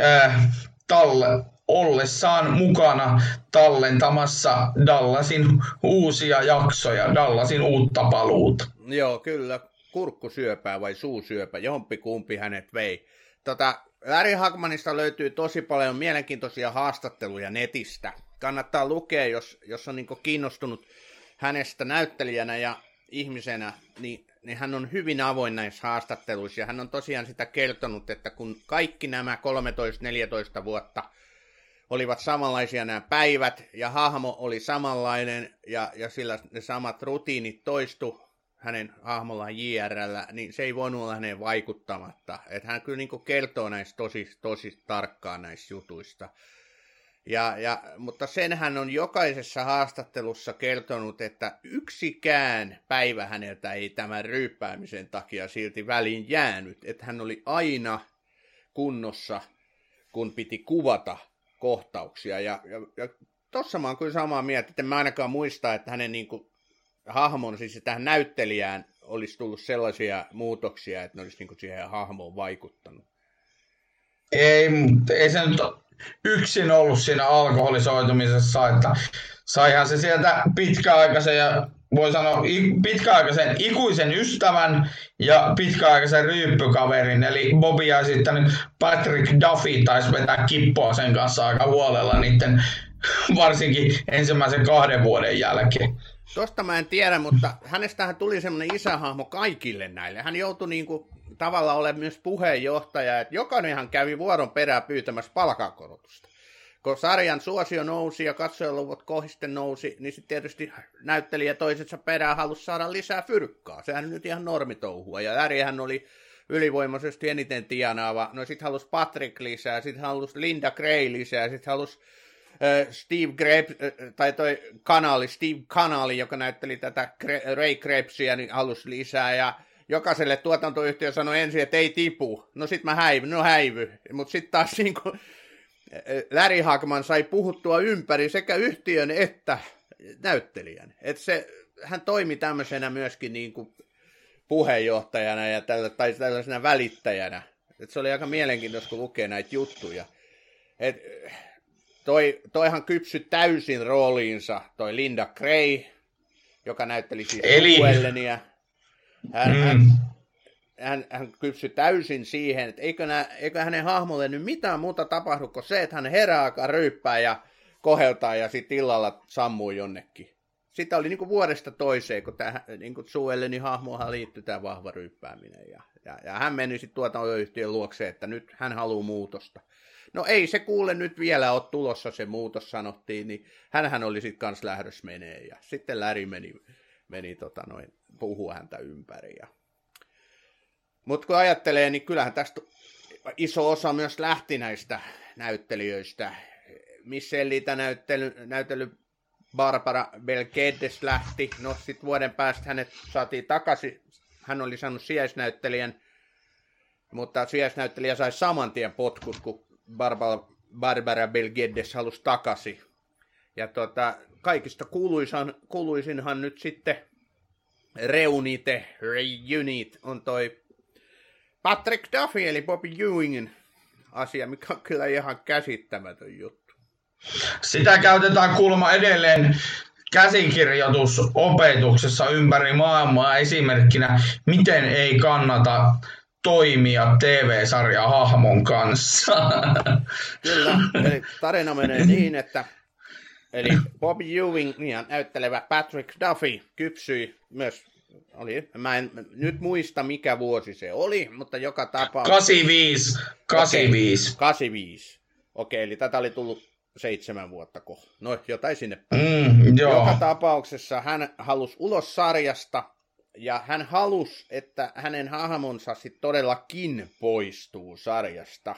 äh, talle, ollessaan mukana tallentamassa Dallasin uusia jaksoja, Dallasin uutta paluuta. Joo, kyllä. Kurkkusyöpää vai suusyöpä, jompi kumpi hänet vei. Tota, Larry Hagmanista löytyy tosi paljon mielenkiintoisia haastatteluja netistä. Kannattaa lukea, jos, jos on niin kiinnostunut hänestä näyttelijänä ja ihmisenä, niin, niin hän on hyvin avoin näissä haastatteluissa. Ja hän on tosiaan sitä kertonut, että kun kaikki nämä 13-14 vuotta olivat samanlaisia nämä päivät, ja hahmo oli samanlainen, ja, ja sillä ne samat rutiinit toistu hänen hahmollaan JRllä, niin se ei voinut olla hänen vaikuttamatta. Että hän kyllä niin kertoo näistä tosi, tosi tarkkaan näistä jutuista. Ja, ja, mutta sen hän on jokaisessa haastattelussa kertonut, että yksikään päivä häneltä ei tämän ryyppäämisen takia silti väliin jäänyt. Että hän oli aina kunnossa, kun piti kuvata kohtauksia. Ja, ja, ja tossa mä oon kyllä samaa mieltä, että en mä ainakaan muista, että hänen niin kuin, hahmon, siis tähän näyttelijään olisi tullut sellaisia muutoksia, että ne olisi niin siihen hahmoon vaikuttanut. Ei, ei se nyt yksin ollut siinä alkoholisoitumisessa, että saihan se sieltä pitkäaikaisen ja voi sanoa pitkäaikaisen ikuisen ystävän ja pitkäaikaisen ryyppykaverin, eli Bobby ja sitten Patrick Duffy taisi vetää kippoa sen kanssa aika huolella niiden varsinkin ensimmäisen kahden vuoden jälkeen. Tosta mä en tiedä, mutta hänestähän tuli semmoinen isähahmo kaikille näille. Hän joutui niin kuin tavallaan olemaan myös puheenjohtaja, että jokainenhan kävi vuoron perään pyytämässä palkankorotusta. Kun sarjan suosio nousi ja katsojaluvut kohisten nousi, niin sitten tietysti näyttelijä toisensa perään halusi saada lisää fyrkkaa. Sehän nyt ihan normitouhua. Ja Lärihän oli ylivoimaisesti eniten tienaava. No sitten halusi Patrick lisää, sitten halusi Linda Gray lisää, sitten halusi Steve Krebs, tai toi kanaali, Steve Kanali, joka näytteli tätä Ray Krebsia, niin halusi lisää, ja jokaiselle tuotantoyhtiö sanoi ensin, että ei tipu. No sit mä häivyn, no häivy. Mutta sitten taas niin kuin, Larry Hagman sai puhuttua ympäri sekä yhtiön että näyttelijän. Että se, hän toimi tämmöisenä myöskin niin kuin puheenjohtajana ja tällä, tai tällaisena välittäjänä. Et se oli aika mielenkiintoista, kun lukee näitä juttuja. Et, toi, toihan kypsy täysin rooliinsa, toi Linda Gray, joka näytteli siis Eli... Elleniä. Hän, mm. hän, hän, hän kypsy täysin siihen, että eikö, nää, eikö hänen hahmolle nyt mitään muuta tapahdu kuin se, että hän herää alkaa ryyppää ja koheltaa ja sitten illalla sammuu jonnekin. Sitten oli niinku vuodesta toiseen, kun tämä niinku Suellenin hahmohan liittyi tämä vahva ryyppääminen. Ja, ja, ja hän meni sitten tuotantoyhtiön luokse, että nyt hän haluaa muutosta. No ei se kuule nyt vielä ole tulossa se muutos, sanottiin, niin hänhän oli sitten kans lähdössä menee. Ja sitten Läri meni, meni tota noin, puhua häntä ympäri. Ja... Mutta kun ajattelee, niin kyllähän tästä iso osa myös lähti näistä näyttelijöistä. Missellitä näyttely, näyttely Barbara Belkedes lähti. No sitten vuoden päästä hänet saatiin takaisin. Hän oli saanut sijaisnäyttelijän, mutta sijaisnäyttelijä sai saman tien potkut, kun Barbara, Barbara Belgedes halusi takaisin. Ja tota, kaikista kuuluisan, kuuluisinhan nyt sitten reunite, reunit on toi Patrick Duffy eli Bobby Ewingin asia, mikä on kyllä ihan käsittämätön juttu. Sitä käytetään kuulemma edelleen käsikirjoitusopetuksessa ympäri maailmaa esimerkkinä, miten ei kannata toimia TV-sarja hahmon kanssa. Kyllä, eli tarina menee niin, että eli Bob Ewing niin näyttelevä Patrick Duffy kypsyi myös oli, mä en nyt muista mikä vuosi se oli, mutta joka tapauksessa... 85, 85. Okay, 85. Okei, eli tätä oli tullut seitsemän vuotta ko. No, jotain sinne mm, joo. Joka tapauksessa hän halusi ulos sarjasta, ja hän halusi, että hänen hahmonsa sitten todellakin poistuu sarjasta.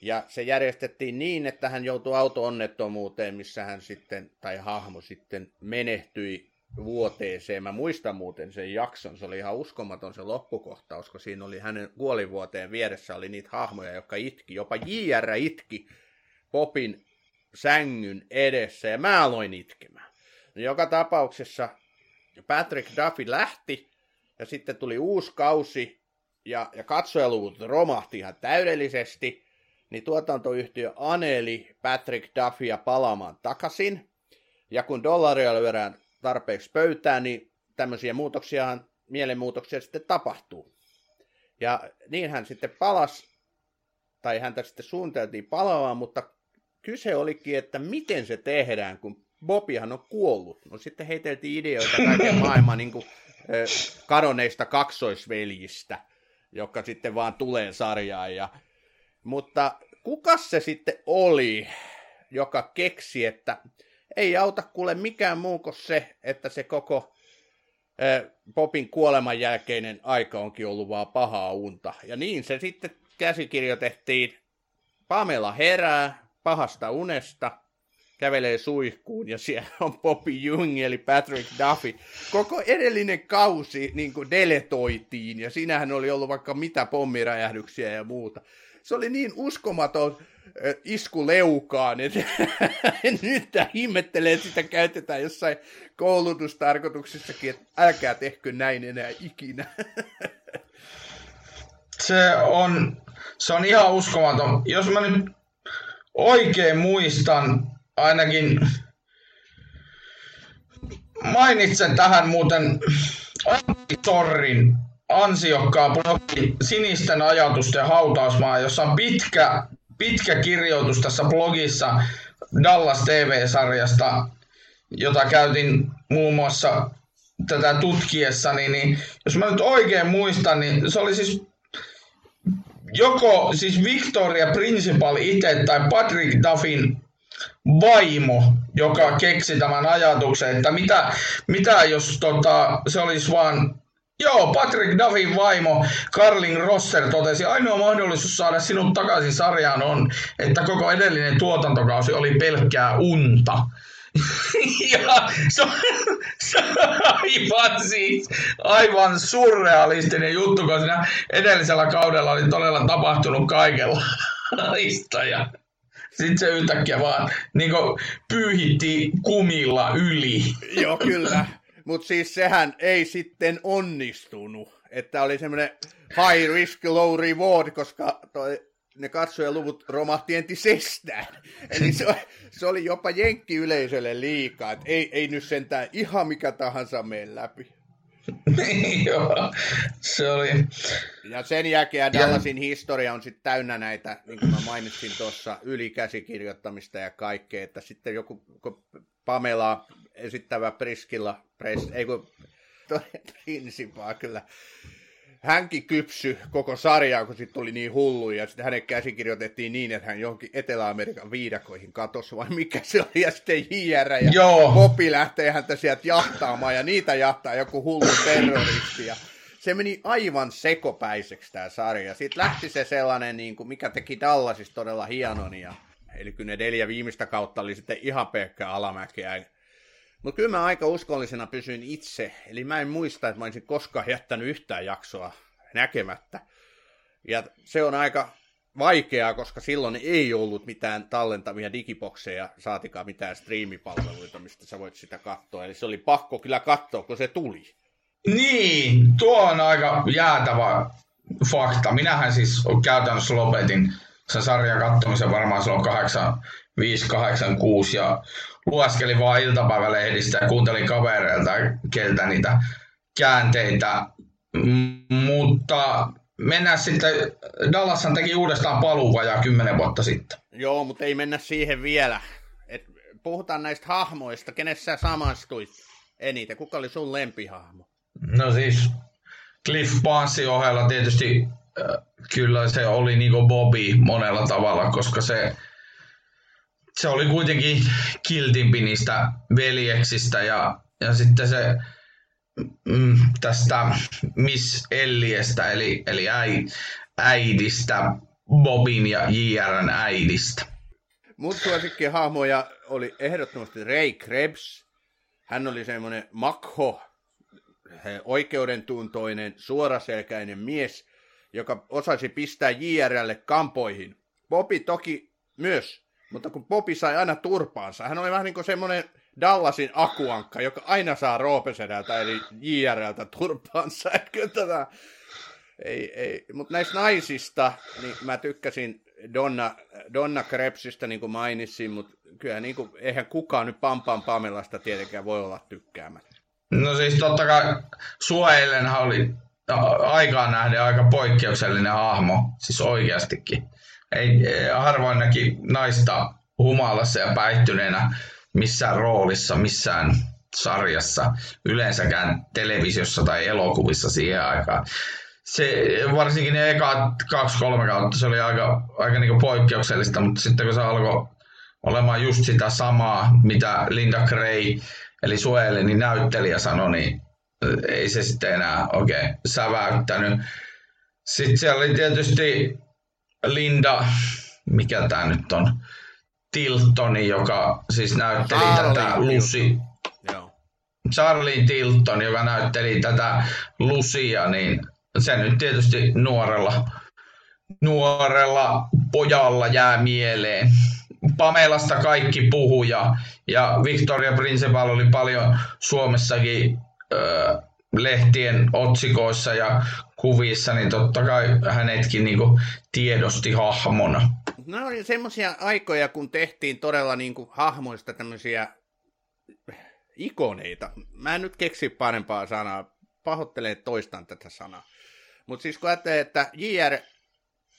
Ja se järjestettiin niin, että hän joutui auto-onnettomuuteen, missä hän sitten, tai hahmo sitten menehtyi vuoteeseen. Mä muistan muuten sen jakson, se oli ihan uskomaton se loppukohtaus, kun siinä oli hänen kuolivuoteen vieressä oli niitä hahmoja, jotka itki, jopa JR itki Popin sängyn edessä, ja mä aloin itkemään. Joka tapauksessa Patrick Duffy lähti, ja sitten tuli uusi kausi, ja, ja katsojaluvut romahti ihan täydellisesti, niin tuotantoyhtiö aneli Patrick Duffya palaamaan takaisin, ja kun dollaria lyödään tarpeeksi pöytään, niin tämmöisiä muutoksia, mielenmuutoksia sitten tapahtuu. Ja niin hän sitten palas, tai häntä sitten suunniteltiin palaamaan, mutta kyse olikin, että miten se tehdään, kun Bobihan on kuollut. No sitten heiteltiin ideoita kaiken maailman niin kuin, kadonneista kaksoisveljistä, jotka sitten vaan tulee sarjaan. Ja... Mutta kuka se sitten oli? joka keksi, että ei auta kuule mikään muu kuin se, että se koko Popin kuoleman jälkeinen aika onkin ollut vaan pahaa unta. Ja niin se sitten käsikirjoitettiin. Pamela herää pahasta unesta, kävelee suihkuun ja siellä on Bobby Jung eli Patrick Duffy. Koko edellinen kausi niin kuin deletoitiin ja siinähän oli ollut vaikka mitä pommiräjähdyksiä ja muuta. Se oli niin uskomaton isku leukaan, että nyt ihmettelee, että sitä käytetään jossain koulutustarkoituksissakin, että älkää tehkö näin enää ikinä. se on, se on ihan uskomaton. Jos mä nyt oikein muistan, ainakin mainitsen tähän muuten Antti Torrin ansiokkaan blogi Sinisten ajatusten hautausmaa, jossa on pitkä, pitkä kirjoitus tässä blogissa Dallas TV-sarjasta, jota käytin muun muassa tätä tutkiessani, niin jos mä nyt oikein muistan, niin se oli siis joko siis Victoria Principal itse tai Patrick Duffin vaimo, joka keksi tämän ajatuksen, että mitä, mitä jos tota, se olisi vaan Joo, Patrick Duffin vaimo Carlin Rosser totesi, ainoa mahdollisuus saada sinut takaisin sarjaan on, että koko edellinen tuotantokausi oli pelkkää unta. ja se aivan siis aivan surrealistinen juttu, koska siinä edellisellä kaudella oli todella tapahtunut kaikenlaista. Sitten se yhtäkkiä vaan niin pyyhitti kumilla yli. Joo, kyllä. Mutta siis sehän ei sitten onnistunut. Että oli semmoinen high risk, low reward, koska toi, ne katsojaluvut romahti entisestään. Eli se, se oli jopa jenkkiyleisölle liikaa. Että ei, ei nyt sentään ihan mikä tahansa mene läpi. Joo, se oli. Ja sen jälkeen Dallasin ja... historia on sitten täynnä näitä, niin kuin mä mainitsin tuossa, ylikäsikirjoittamista ja kaikkea, että sitten joku Pamela esittävä Priskilla, Pres, ei kun Principaa kyllä, hänkin kypsy koko sarjaa, kun sitten tuli niin hullu, ja sitten hänen käsikirjoitettiin niin, että hän johonkin Etelä-Amerikan viidakoihin katosi, vai mikä se oli, ja sitten JR ja Joo. Popi lähtee häntä sieltä jahtaamaan, ja niitä jahtaa joku hullu terroristi, ja se meni aivan sekopäiseksi tämä sarja. Sitten lähti se sellainen, niin kuin, mikä teki Dallasista todella hienon, ja, eli kyllä ne neljä viimeistä kautta oli sitten ihan pelkkää alamäkeä, mutta kyllä mä aika uskollisena pysyin itse, eli mä en muista, että mä olisin koskaan jättänyt yhtään jaksoa näkemättä. Ja se on aika vaikeaa, koska silloin ei ollut mitään tallentavia digibokseja, saatikaan mitään striimipalveluita, mistä sä voit sitä katsoa. Eli se oli pakko kyllä katsoa, kun se tuli. Niin, tuo on aika jäätävä fakta. Minähän siis käytännössä lopetin sen sarjan katsomisen varmaan silloin 8, 5, 8, 6 ja lueskelin vaan iltapäivälehdistä ja kuuntelin kavereilta keltä niitä käänteitä. M- mutta mennään sitten, Dallashan teki uudestaan paluu vajaa kymmenen vuotta sitten. Joo, mutta ei mennä siihen vielä. Et puhutaan näistä hahmoista, kenessä samastuit eniten? Kuka oli sun lempihahmo? No siis Cliff Barnesin ohella tietysti äh, kyllä se oli niinku Bobby monella tavalla, koska se se oli kuitenkin kiltimpi niistä veljeksistä ja, ja sitten se mm, tästä Miss Elliestä, eli, eli äi, äidistä, Bobin ja JRn äidistä. Mun hahmoja oli ehdottomasti Ray Krebs. Hän oli semmoinen makho, oikeudentuntoinen, suoraselkäinen mies, joka osasi pistää JRlle kampoihin. Bobi toki myös mutta kun Popi sai aina turpaansa, hän oli vähän niin kuin semmoinen Dallasin akuankka, joka aina saa Roopesedältä eli JRltä turpaansa. Tätä, ei, ei. Mutta näistä naisista, niin mä tykkäsin Donna, Donna Krebsistä, niin kuin mainitsin, mutta kyllä niin kuin, eihän kukaan nyt Pampan Pamelasta tietenkään voi olla tykkäämättä. No siis totta kai Suojelenhan oli aikaan nähden aika poikkeuksellinen hahmo, siis oikeastikin ei, harvoin näki naista humalassa ja päihtyneenä missään roolissa, missään sarjassa, yleensäkään televisiossa tai elokuvissa siihen aikaan. Se, varsinkin ne eka kaksi-kolme kautta, se oli aika, aika niin poikkeuksellista, mutta sitten kun se alkoi olemaan just sitä samaa, mitä Linda Gray, eli Suelinin näyttelijä sanoi, niin ei se sitten enää oikein säväyttänyt. Sitten siellä oli tietysti Linda, mikä tämä nyt on, Tiltoni, joka siis näytteli Charlie tätä Lucy. Charlie Tilton, joka näytteli tätä Lucia, niin se nyt tietysti nuorella, nuorella pojalla jää mieleen. Pamelasta kaikki puhuja ja Victoria Principal oli paljon Suomessakin ö, lehtien otsikoissa ja kuvissa, niin totta kai hänetkin niin tiedosti hahmona. No oli semmoisia aikoja, kun tehtiin todella niin kuin hahmoista tämmöisiä ikoneita. Mä en nyt keksi parempaa sanaa. Pahoittelen, että toistan tätä sanaa. Mutta siis kun ajattelee, että J.R.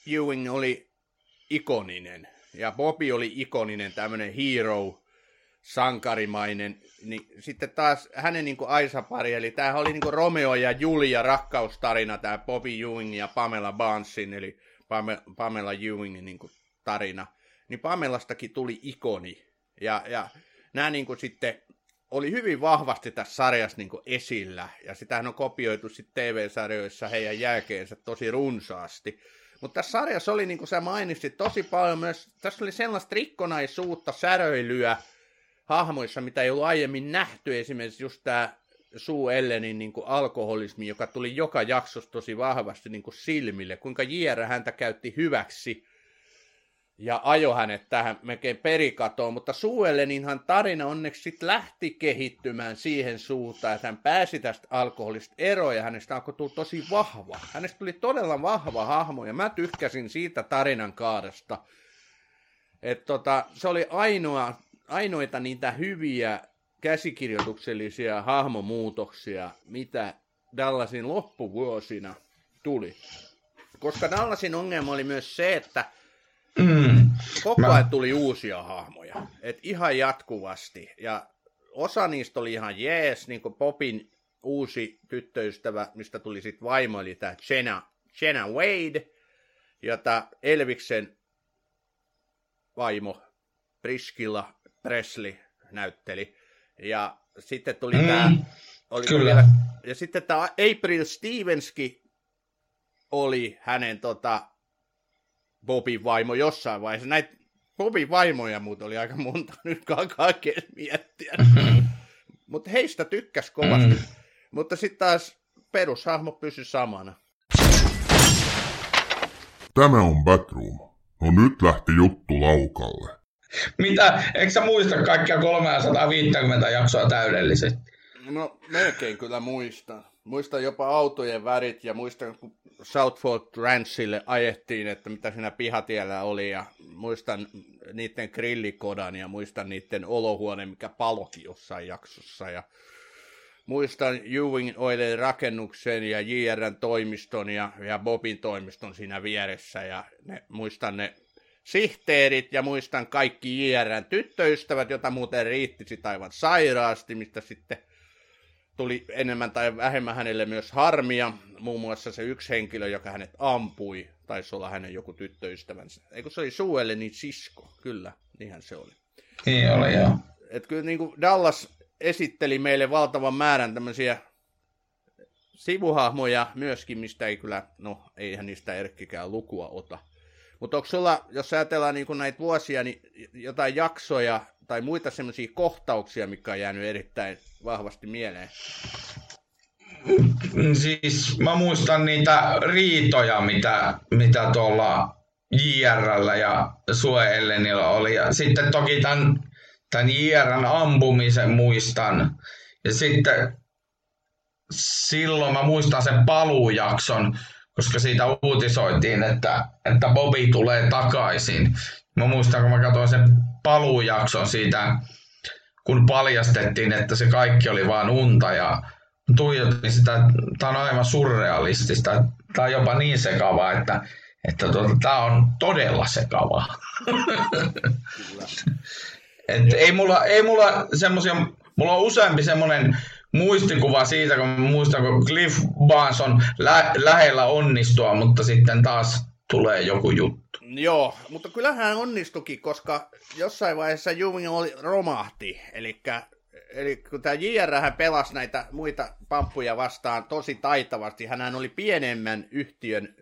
Ewing oli ikoninen ja Bobby oli ikoninen, tämmöinen hero, sankarimainen, niin sitten taas hänen niin Aisa-pari, eli tämä oli niin Romeo ja Julia rakkaustarina, tämä Bobby Ewing ja Pamela Bansin, eli Pamela Ewingin niin tarina, niin Pamelastakin tuli ikoni. Ja, ja nämä niin sitten oli hyvin vahvasti tässä sarjassa niin esillä, ja sitähän on kopioitu sitten TV-sarjoissa heidän jälkeensä tosi runsaasti. Mutta tässä sarjassa oli, niin kuin sä mainitsit, tosi paljon myös, tässä oli sellaista rikkonaisuutta, säröilyä hahmoissa, mitä ei ollut aiemmin nähty, esimerkiksi just tämä Suu Ellenin niin kuin alkoholismi, joka tuli joka jaksossa tosi vahvasti niin kuin silmille, kuinka JR häntä käytti hyväksi ja ajo hänet tähän melkein perikatoon, mutta Suelleninhan tarina onneksi sitten lähti kehittymään siihen suuntaan, että hän pääsi tästä alkoholista eroon ja hänestä alkoi tulla tosi vahva. Hänestä tuli todella vahva hahmo ja mä tykkäsin siitä tarinan kaaresta. että tota, se oli ainoa, ainoita niitä hyviä käsikirjoituksellisia hahmomuutoksia, mitä Dallasin loppuvuosina tuli. Koska Dallasin ongelma oli myös se, että Mm. Koko ajan tuli uusia hahmoja, et ihan jatkuvasti. Ja osa niistä oli ihan jees, niin kuin Popin uusi tyttöystävä, mistä tuli sitten vaimo, eli tämä Jenna, Jenna Wade, jota Elviksen vaimo Priskilla Presley näytteli. Ja sitten tuli mm, tämä... Oli kyllä. Vielä, ja sitten tämä April Stevenskin oli hänen tota, Bobin vaimo jossain vaiheessa. Näitä Bobin vaimoja muuten oli aika monta nyt kaikkea miettiä. Mutta heistä tykkäs kovasti. Mm. Mutta sitten taas perushahmo pysyi samana. Tämä on Batroom. No nyt lähti juttu laukalle. Mitä? Eikö sä muista kaikkia 350 jaksoa täydellisesti? No melkein kyllä muistan. Muistan jopa autojen värit ja muistan, kun Southford Ranchille ajettiin, että mitä siinä pihatiellä oli ja muistan niiden grillikodan ja muistan niiden olohuone, mikä paloki jossain jaksossa ja muistan Ewing Oilin rakennuksen ja JRn toimiston ja, ja Bobin toimiston siinä vieressä ja ne, muistan ne sihteerit ja muistan kaikki JRn tyttöystävät, jota muuten riittisi aivan sairaasti, mistä sitten tuli enemmän tai vähemmän hänelle myös harmia. Muun muassa se yksi henkilö, joka hänet ampui, taisi olla hänen joku tyttöystävänsä. Eikö se oli Suelle, niin sisko, kyllä, niinhän se oli. Niin oli, joo. Et kyllä niin kuin Dallas esitteli meille valtavan määrän tämmöisiä sivuhahmoja myöskin, mistä ei kyllä, no eihän niistä Erkkikään lukua ota. Mutta onko sulla, jos ajatellaan niin näitä vuosia, niin jotain jaksoja tai muita semmoisia kohtauksia, mikä on jäänyt erittäin vahvasti mieleen? Siis mä muistan niitä riitoja, mitä, mitä tuolla JRllä ja Sue Ellenillä oli. Ja sitten toki tämän, tämän JRn ampumisen muistan. Ja sitten silloin mä muistan sen paluujakson, koska siitä uutisoitiin, että, että Bobby tulee takaisin. Mä muistan, kun mä katsoin sen paluujakson siitä, kun paljastettiin, että se kaikki oli vain unta ja tuijotin sitä, tämä on aivan surrealistista. Tämä on jopa niin sekavaa, että, että tuota, tämä on todella sekavaa. Et ei mulla, ei mulla semmosia, mulla on useampi semmoinen muistikuva siitä, kun muistan, kun Cliff Barnes on lä- lähellä onnistua, mutta sitten taas tulee joku juttu. Joo, mutta kyllähän onnistukin, koska jossain vaiheessa Ewing oli romahti. Eli, eli kun tämä JR pelasi näitä muita pamppuja vastaan tosi taitavasti, hän oli pienemmän yhtiön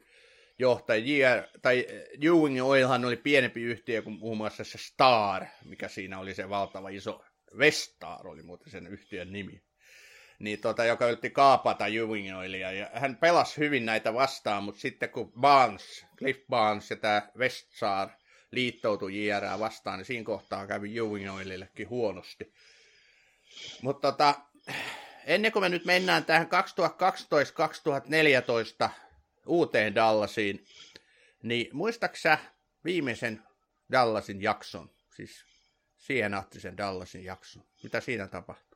johtaja, JR, tai Ewing Oilhan oli pienempi yhtiö kuin muun muassa se Star, mikä siinä oli se valtava iso, Vestar oli muuten sen yhtiön nimi niin tota, joka yritti kaapata Ewing Oilia. Ja hän pelasi hyvin näitä vastaan, mutta sitten kun Barnes, Cliff Barnes ja tämä Westsar liittoutui JR vastaan, niin siinä kohtaa kävi Ewing Oilillekin huonosti. Mutta tota, ennen kuin me nyt mennään tähän 2012-2014 uuteen Dallasiin, niin muistaaksä viimeisen Dallasin jakson, siis siihen sen Dallasin jakson, mitä siinä tapahtui?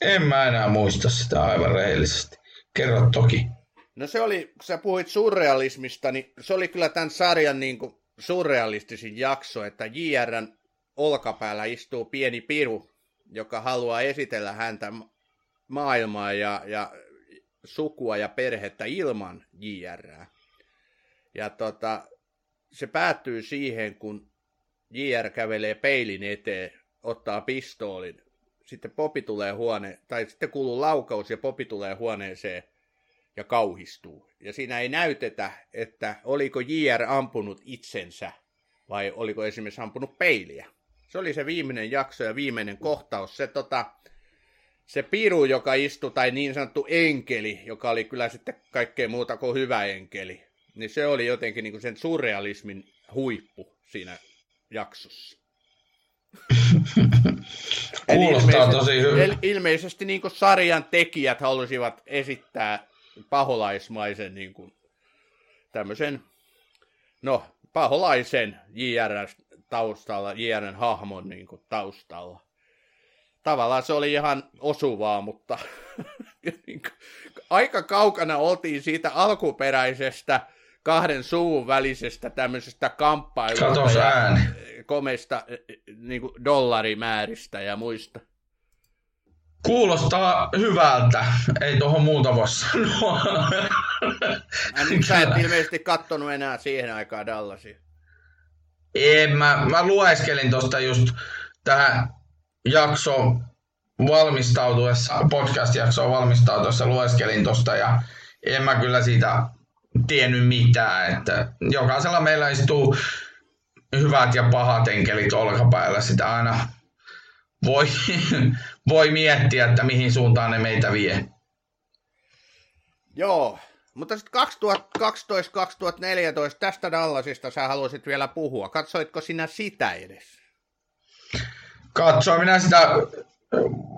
En mä enää muista sitä aivan rehellisesti. Kerro toki. No se oli, kun sä puhuit surrealismista, niin se oli kyllä tämän sarjan niin kuin surrealistisin jakso, että JRn olkapäällä istuu pieni piru, joka haluaa esitellä häntä maailmaa ja, ja sukua ja perhettä ilman JR. Ja tota, se päättyy siihen, kun JR kävelee peilin eteen, ottaa pistoolin sitten Popi tulee huone, tai sitten kuuluu laukaus ja Popi tulee huoneeseen ja kauhistuu. Ja siinä ei näytetä, että oliko JR ampunut itsensä vai oliko esimerkiksi ampunut peiliä. Se oli se viimeinen jakso ja viimeinen kohtaus. Se, tota, se piru, joka istui, tai niin sanottu enkeli, joka oli kyllä sitten kaikkea muuta kuin hyvä enkeli, niin se oli jotenkin niin kuin sen surrealismin huippu siinä jaksossa. Kuulostaa tosi hyvä. Ilmeisesti niin kuin sarjan tekijät halusivat esittää paholaismaisen niin kuin, tämmöisen, no, paholaisen JR taustalla, JRn hahmon niin kuin, taustalla. Tavallaan se oli ihan osuvaa, mutta niin kuin, aika kaukana oltiin siitä alkuperäisestä kahden suvun välisestä tämmöisestä kamppailusta. Katos ääni komeista eh, eh, niin kuin dollarimääristä ja muista. Kuulostaa hyvältä. Ei tuohon muuta voi sanoa. Nyt sä et ilmeisesti kattonut enää siihen aikaan Dallasia. En, mä, mä lueskelin tuosta just tähän jakso valmistautuessa, podcast-jaksoon valmistautuessa lueskelin tuosta ja en mä kyllä siitä tiennyt mitään, että jokaisella meillä istuu hyvät ja pahat enkelit olkapäällä. Sitä aina voi, voi miettiä, että mihin suuntaan ne meitä vie. Joo, mutta sitten 2012-2014 tästä Dallasista sä haluaisit vielä puhua. Katsoitko sinä sitä edes? Katsoin minä sitä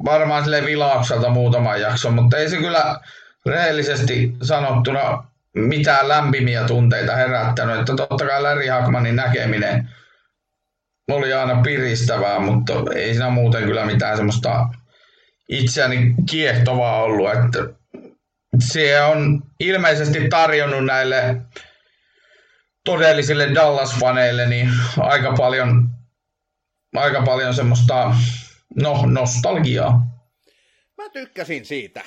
varmaan sille vilaukselta muutaman jakson, mutta ei se kyllä rehellisesti sanottuna mitään lämpimiä tunteita herättänyt. Että totta kai Larry Hackmanin näkeminen oli aina piristävää, mutta ei siinä muuten kyllä mitään semmoista itseäni kiehtovaa ollut. Että se on ilmeisesti tarjonnut näille todellisille Dallas-faneille niin aika paljon, aika paljon semmoista no, nostalgiaa. Mä tykkäsin siitä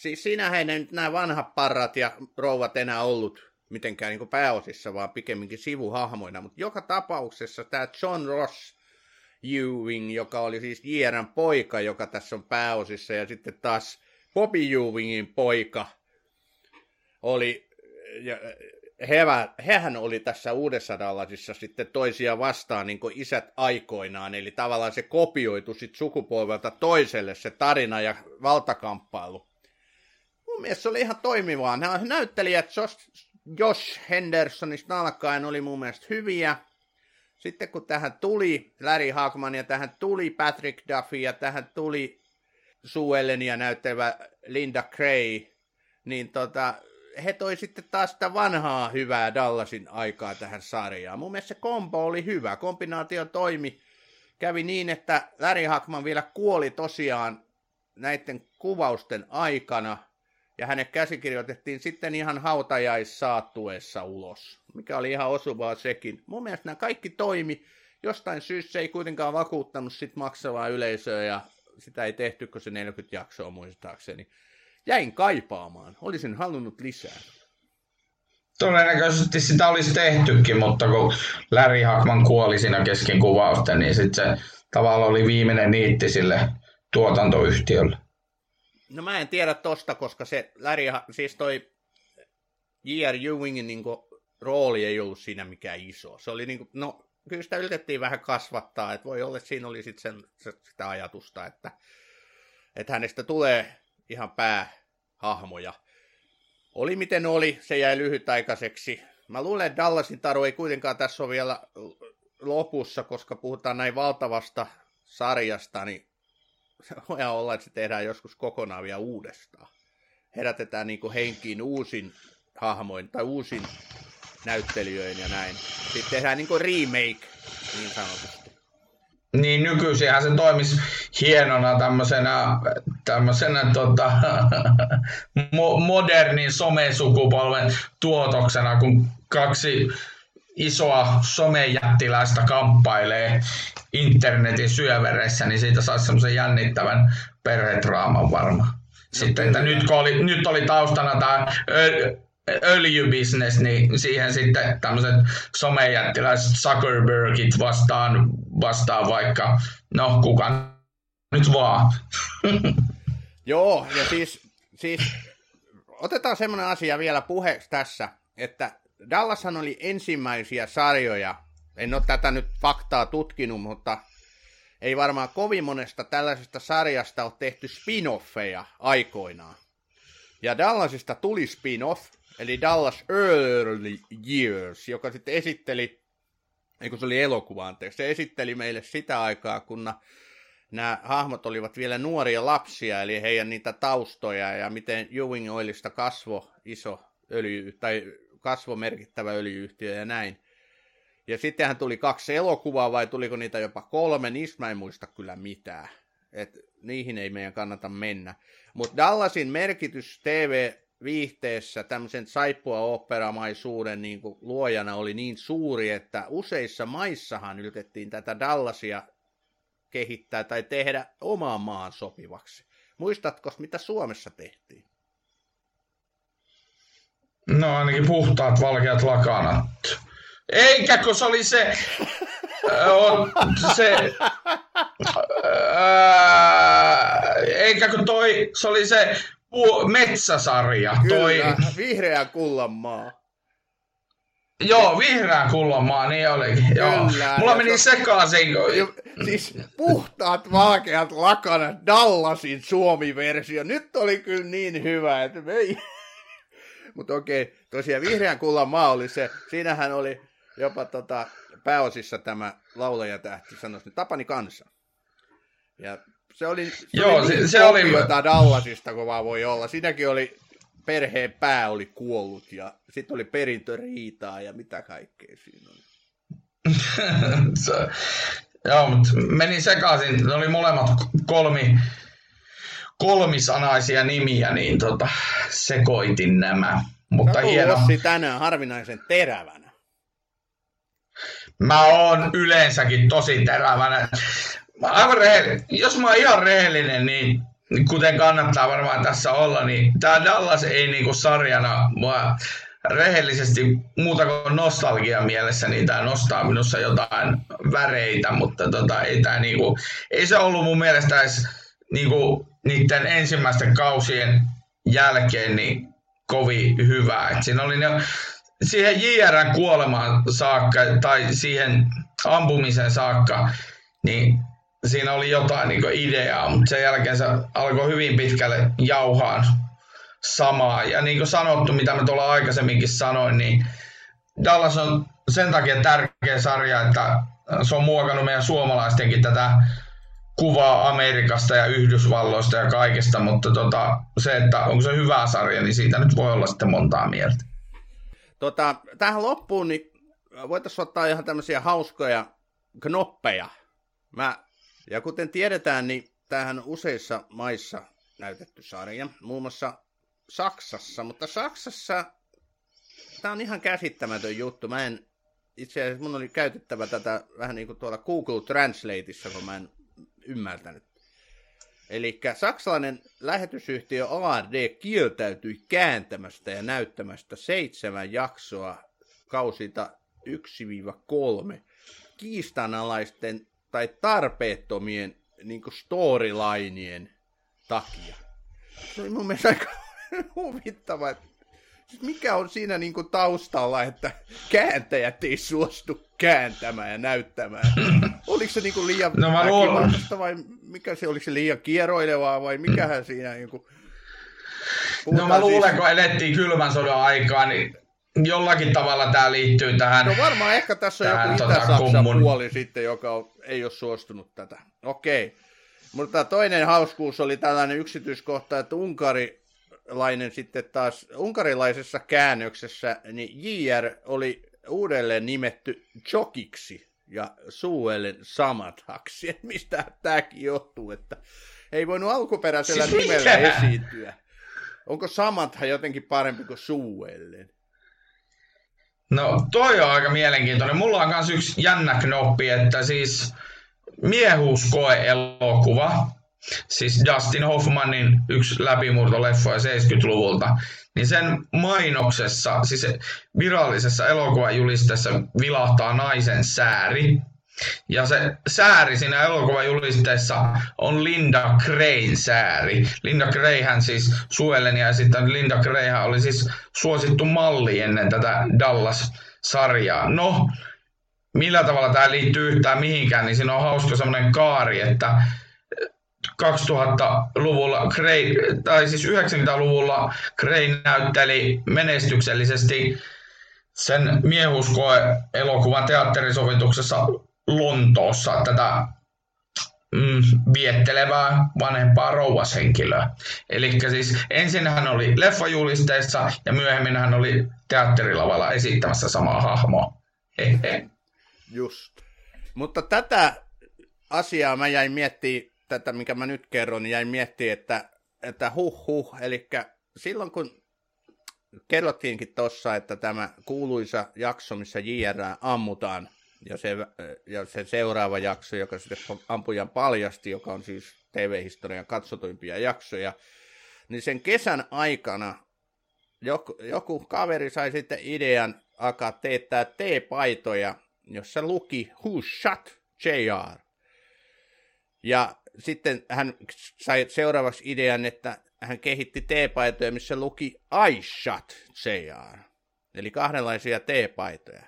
siis siinähän ei nyt nämä vanhat parrat ja rouvat enää ollut mitenkään niin pääosissa, vaan pikemminkin sivuhahmoina. Mutta joka tapauksessa tämä John Ross Ewing, joka oli siis Jierän poika, joka tässä on pääosissa, ja sitten taas Bobby Ewingin poika oli, ja hevä, hehän oli tässä uudessa Dallasissa sitten toisia vastaan niin kuin isät aikoinaan, eli tavallaan se kopioitu sitten sukupolvelta toiselle se tarina ja valtakamppailu mun mielestä se oli ihan toimivaa. Nämä näyttelijät Josh, Hendersonista alkaen oli mun mielestä hyviä. Sitten kun tähän tuli Larry Hagman ja tähän tuli Patrick Duffy ja tähän tuli Suellenia näyttävä Linda Gray, niin tota, he toi sitten taas sitä vanhaa hyvää Dallasin aikaa tähän sarjaan. Mun mielestä se kombo oli hyvä, kombinaatio toimi. Kävi niin, että Larry Hagman vielä kuoli tosiaan näiden kuvausten aikana – ja hänet käsikirjoitettiin sitten ihan hautajaissaattuessa ulos, mikä oli ihan osuvaa sekin. Mun mielestä nämä kaikki toimi. Jostain syystä ei kuitenkaan vakuuttanut sit maksavaa yleisöä ja sitä ei tehty, kun se 40 jaksoa muistaakseni. Jäin kaipaamaan. Olisin halunnut lisää. todennäköisesti sitä olisi tehtykin, mutta kun Larry Hackman kuoli siinä kesken kuvausta, niin sitten se tavallaan oli viimeinen niitti sille tuotantoyhtiölle. No mä en tiedä tosta, koska se Larry, siis toi J.R. Ewingin niin kuin, rooli ei ollut siinä mikään iso. Se oli niin kuin, no kyllä sitä yritettiin vähän kasvattaa, että voi olla, että siinä oli sitten sitä ajatusta, että, että hänestä tulee ihan päähahmoja. Oli miten oli, se jäi lyhytaikaiseksi. Mä luulen, että Dallasin taru ei kuitenkaan tässä ole vielä lopussa, koska puhutaan näin valtavasta sarjasta, niin voi olla, että se tehdään joskus kokonaan vielä uudestaan. Herätetään niin kuin henkiin uusin hahmoin tai uusin näyttelijöin ja näin. Sitten tehdään niin kuin remake, niin sanotusti. Niin nykyisinhän se toimisi hienona tämmöisenä, tämmöisenä tota, modernin somesukupolven tuotoksena, kun kaksi isoa somejättiläistä kamppailee internetin syövereissä, niin siitä saisi semmoisen jännittävän perhedraaman varmaan. Sitten, että nyt, kun oli, nyt oli taustana tämä öljybisnes, niin siihen sitten tämmöiset somejättiläiset Zuckerbergit vastaan, vastaan vaikka, no kuka nyt vaan. Joo, ja siis, siis otetaan semmoinen asia vielä puheeksi tässä, että Dallashan oli ensimmäisiä sarjoja, en ole tätä nyt faktaa tutkinut, mutta ei varmaan kovin monesta tällaisesta sarjasta ole tehty spin-offeja aikoinaan. Ja Dallasista tuli spin-off, eli Dallas Early Years, joka sitten esitteli, eikö se oli elokuva, anteeksi, se esitteli meille sitä aikaa, kun nämä hahmot olivat vielä nuoria lapsia, eli heidän niitä taustoja ja miten Ewing Oilista kasvo iso öljy, tai kasvo merkittävä öljyyhtiö ja näin. Ja sittenhän tuli kaksi elokuvaa, vai tuliko niitä jopa kolme, niistä mä en muista kyllä mitään. Et niihin ei meidän kannata mennä. Mutta Dallasin merkitys TV-viihteessä tämmöisen saippua operamaisuuden niin luojana oli niin suuri, että useissa maissahan yritettiin tätä Dallasia kehittää tai tehdä omaan maan sopivaksi. Muistatko, mitä Suomessa tehtiin? No ainakin puhtaat valkeat lakanat. Eikä, kun se oli se... on, se ää, eikä kun toi, se oli se metsäsarja. Kyllä, toi, vihreä kullan maa. Joo, vihreän kullan maa, niin olikin. Joo. Kyllä, Mulla meni se... sekaisin. Siis puhtaat valkeat lakanat Dallasin Suomi-versio. Nyt oli kyllä niin hyvä, että me ei... Mutta okei, tosiaan Vihreän kullan maa oli se, siinähän oli jopa tota, pääosissa tämä laulajatähti, sanoisi nyt Tapani Kansa. Ja se oli, se Joo, oli se, se oli Dallasista, kun vaan voi olla. Siinäkin oli perheen pää oli kuollut ja sitten oli perintöriitaa ja mitä kaikkea siinä oli. se, joo, mutta meni sekaisin. Ne oli molemmat kolmi, kolmisanaisia nimiä, niin tota, sekoitin nämä. Mutta no, hieno. Ossi tänään harvinaisen terävänä. Mä oon yleensäkin tosi terävänä. Mä aivan rehellinen. Jos mä oon ihan rehellinen, niin kuten kannattaa varmaan tässä olla, niin tämä Dallas ei niinku sarjana mua rehellisesti muuta kuin nostalgia mielessä, niin tämä nostaa minussa jotain väreitä, mutta tota, ei, tää niinku, ei se ollut mun mielestä edes niinku, niiden ensimmäisten kausien jälkeen niin kovin hyvä. Et siinä oli ne, siihen JRn kuolemaan saakka tai siihen ampumiseen saakka, niin siinä oli jotain niin ideaa, mutta sen jälkeen se alkoi hyvin pitkälle jauhaan samaa. Ja niin kuin sanottu, mitä mä tuolla aikaisemminkin sanoin, niin Dallas on sen takia tärkeä sarja, että se on muokannut meidän suomalaistenkin tätä kuvaa Amerikasta ja Yhdysvalloista ja kaikesta, mutta tota, se, että onko se hyvä sarja, niin siitä nyt voi olla sitten montaa mieltä. Tota, tähän loppuun niin voitaisiin ottaa ihan tämmöisiä hauskoja knoppeja. Mä, ja kuten tiedetään, niin tämähän on useissa maissa näytetty sarja, muun muassa Saksassa, mutta Saksassa tämä on ihan käsittämätön juttu. Mä en, itse asiassa mun oli käytettävä tätä vähän niin kuin tuolla Google Translateissa, kun mä en ymmärtänyt. Eli saksalainen lähetysyhtiö ARD kieltäytyi kääntämästä ja näyttämästä seitsemän jaksoa kausita 1-3 kiistanalaisten tai tarpeettomien niin storylineen takia. Se oli mun mielestä aika huvittava, että mikä on siinä niin kuin taustalla, että kääntäjät ei suostu kääntämään ja näyttämään? Oliko se niin kuin liian no, väkivaltaista vai mikä se, oliko se liian kieroilevaa vai mikähän siinä niin kuin... No mä luulen, siis... kun elettiin kylmän sodan aikaa, niin jollakin tavalla tämä liittyy tähän. No varmaan ehkä tässä on joku tota, Itä-Saksan kummun... puoli sitten, joka on, ei ole suostunut tätä. Okei. Mutta toinen hauskuus oli tällainen yksityiskohta, että unkarilainen sitten taas, unkarilaisessa käännöksessä, niin JR oli uudelleen nimetty Jokiksi ja Suellen Samathaksi. Mistä tämäkin johtuu, että ei voinut alkuperäisellä siis nimellä mikä? esiintyä. Onko Samatha jotenkin parempi kuin Suellen? No toi on aika mielenkiintoinen. Mulla on myös yksi jännä knoppi, että siis miehuuskoe-elokuva, siis Dustin Hoffmanin yksi läpimurtoleffa 70-luvulta, niin sen mainoksessa, siis virallisessa elokuvajulisteessa vilahtaa naisen sääri. Ja se sääri siinä elokuvajulisteessa on Linda Grayn sääri. Linda Grayhän siis Suellen ja sitten Linda Grayhän oli siis suosittu malli ennen tätä Dallas-sarjaa. No, millä tavalla tämä liittyy yhtään mihinkään, niin siinä on hauska semmoinen kaari, että 2000-luvulla, Gray, tai siis 90-luvulla Gray näytteli menestyksellisesti sen miehuskoe-elokuvan teatterisovituksessa Lontoossa tätä mm, viettelevää vanhempaa rouvashenkilöä. Eli siis ensin hän oli leffajulisteissa ja myöhemmin hän oli teatterilavalla esittämässä samaa hahmoa. Hehe. Just. Mutta tätä asiaa mä jäin miettimään, tätä mikä mä nyt kerron, niin jäin miettimään, että, että huh huh, eli silloin kun kerrottiinkin tuossa, että tämä kuuluisa jakso, missä JR ammutaan, ja se, ja se seuraava jakso, joka sitten ampujan paljasti, joka on siis TV-historian katsotuimpia jaksoja, niin sen kesän aikana joku, joku kaveri sai sitten idean alkaa teettää T-paitoja jossa luki Who Shot JR. Ja sitten hän sai seuraavaksi idean, että hän kehitti T-paitoja, missä luki I Shot JR. Eli kahdenlaisia T-paitoja.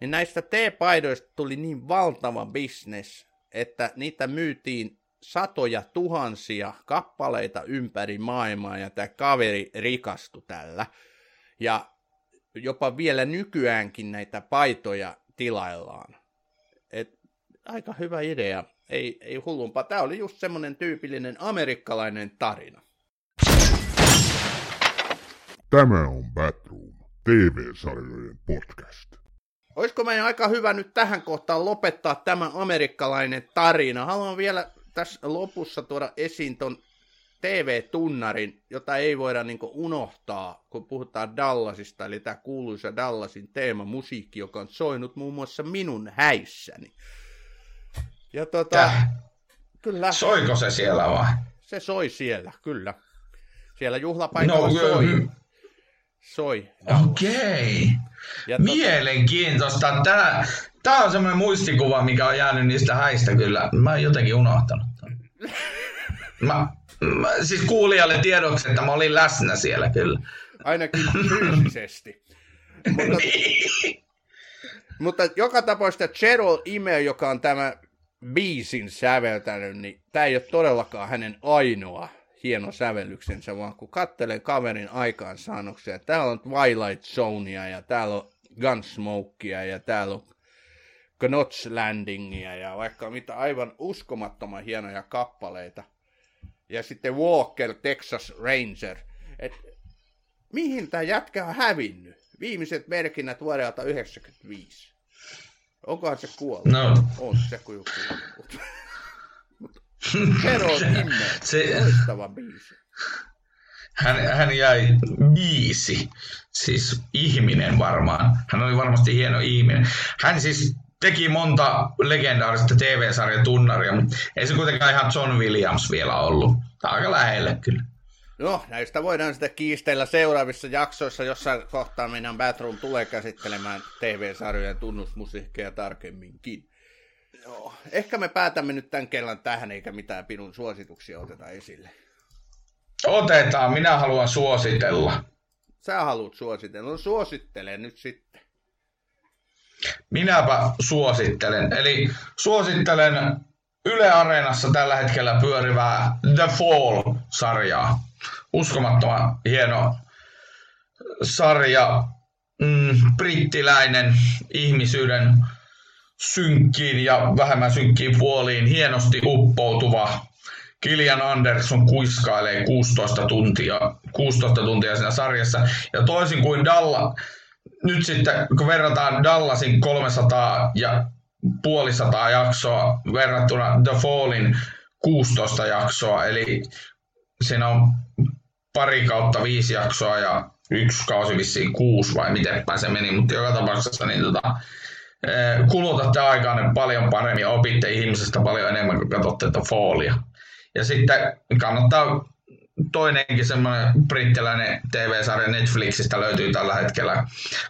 Niin näistä T-paidoista tuli niin valtava bisnes, että niitä myytiin satoja tuhansia kappaleita ympäri maailmaa ja tämä kaveri rikastui tällä. Ja jopa vielä nykyäänkin näitä paitoja tilaillaan. Et, aika hyvä idea. Ei, ei hullumpaa. Tämä oli just semmoinen tyypillinen amerikkalainen tarina. Tämä on Batroom, TV-sarjojen podcast. Olisiko meidän aika hyvä nyt tähän kohtaan lopettaa tämä amerikkalainen tarina? Haluan vielä tässä lopussa tuoda esiin ton TV-tunnarin, jota ei voida niin unohtaa, kun puhutaan Dallasista, eli tämä kuuluisa Dallasin teema musiikki, joka on soinut muun muassa minun häissäni. Ja tota, kyllä. Soiko se siellä vai? Se soi siellä, kyllä. Siellä juhlapaikalla no, soi. Mm. Soi. Okei. Okay. Mielenkiintoista. Tämä, tämä on semmoinen muistikuva, mikä on jäänyt niistä häistä kyllä. Mä oon jotenkin unohtanut. Mä, Mä, siis kuulijalle tiedoksi, että mä olin läsnä siellä kyllä. Ainakin fyysisesti. mutta, niin. mutta joka tapauksessa Cheryl Ime, joka on tämä biisin säveltänyt, niin tämä ei ole todellakaan hänen ainoa hieno sävellyksensä, vaan kun katselen kaverin aikaansaannoksia, täällä on Twilight Zonea ja täällä on Gunsmokea ja täällä on Knots Landingia ja vaikka mitä aivan uskomattoman hienoja kappaleita – ja sitten Walker Texas Ranger. Et mihin tämä jätkä on hävinnyt? Viimeiset merkinnät vuodelta 95. Onkohan se kuollut? No. On se kuin kuollut. Hero se... loistava biisi. Hän, hän jäi biisi, siis ihminen varmaan. Hän oli varmasti hieno ihminen. Hän siis teki monta legendaarista TV-sarjan tunnaria, mutta ei se kuitenkaan ihan John Williams vielä ollut. Tämä aika lähelle kyllä. No, näistä voidaan sitten kiistellä seuraavissa jaksoissa, jossa kohtaa meidän Bathroom tulee käsittelemään TV-sarjojen tunnusmusiikkeja tarkemminkin. Joo, ehkä me päätämme nyt tämän kellan tähän, eikä mitään pinun suosituksia oteta esille. Otetaan, minä haluan suositella. Sä haluat suositella, no suosittele nyt sitten. Minäpä suosittelen. Eli suosittelen Yle Areenassa tällä hetkellä pyörivää The Fall-sarjaa. Uskomattoman hieno sarja, mm, brittiläinen ihmisyyden synkkiin ja vähemmän synkkiin puoliin hienosti uppoutuva Kilian Anderson kuiskailee 16 tuntia, 16 tuntia siinä sarjassa. Ja toisin kuin Dalla, nyt sitten kun verrataan Dallasin 300 ja puolisataa jaksoa verrattuna The Fallin 16 jaksoa, eli siinä on pari kautta viisi jaksoa ja yksi kausi vissiin kuusi vai miten se meni, mutta joka tapauksessa niin tota, eh, kulutatte aikaa paljon paremmin ja opitte ihmisestä paljon enemmän, kun katsotte The Fallia. Ja sitten kannattaa toinenkin semmoinen brittiläinen TV-sarja Netflixistä löytyy tällä hetkellä,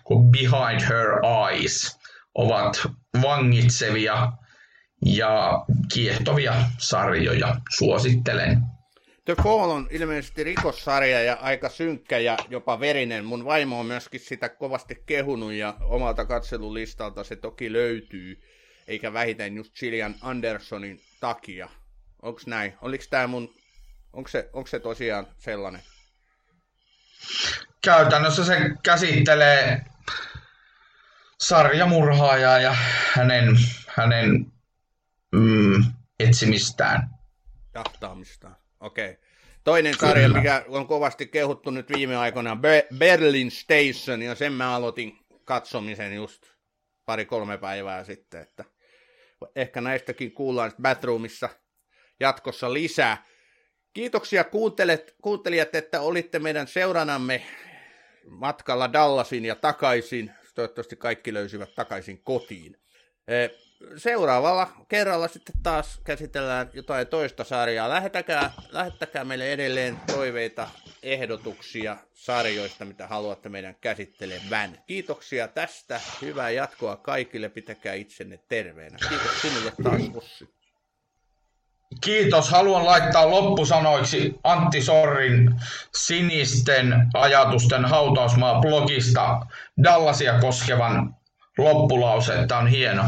kuin Behind Her Eyes. Ovat vangitsevia ja kiehtovia sarjoja. Suosittelen. The Fall on ilmeisesti rikossarja ja aika synkkä ja jopa verinen. Mun vaimo on myöskin sitä kovasti kehunut ja omalta katselulistalta se toki löytyy. Eikä vähiten just Gillian Andersonin takia. Onko näin? Oliko tämä mun... Onko se, onko se tosiaan sellainen? Käytännössä se käsittelee sarjamurhaajaa ja hänen, hänen mm, etsimistään. Jahtaamistaan, okei. Okay. Toinen sarja, Kyllä. mikä on kovasti kehuttu nyt viime aikoina, Berlin Station, ja sen mä aloitin katsomisen just pari-kolme päivää sitten, että ehkä näistäkin kuullaan Batroomissa jatkossa lisää. Kiitoksia kuuntelet, kuuntelijat, että olitte meidän seuranamme matkalla Dallasin ja takaisin. Toivottavasti kaikki löysivät takaisin kotiin. Seuraavalla kerralla sitten taas käsitellään jotain toista sarjaa. Lähettäkää, lähettäkää meille edelleen toiveita, ehdotuksia sarjoista, mitä haluatte meidän käsittelevän. Kiitoksia tästä. Hyvää jatkoa kaikille. Pitäkää itsenne terveenä. Kiitos sinulle taas, Ossi. Kiitos. Haluan laittaa loppusanoiksi Antti Sorrin sinisten ajatusten hautausmaa blogista Dallasia koskevan loppulause, että on hieno.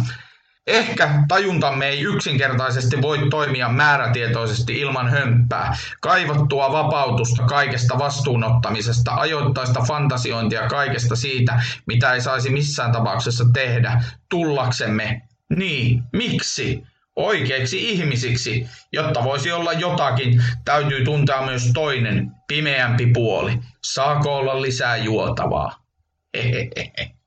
Ehkä tajuntamme ei yksinkertaisesti voi toimia määrätietoisesti ilman hömppää, kaivattua vapautusta kaikesta vastuunottamisesta, ajoittaista fantasiointia kaikesta siitä, mitä ei saisi missään tapauksessa tehdä, tullaksemme. Niin, miksi? Oikeiksi ihmisiksi, jotta voisi olla jotakin, täytyy tuntea myös toinen, pimeämpi puoli. Saako olla lisää juotavaa? Hehehehe.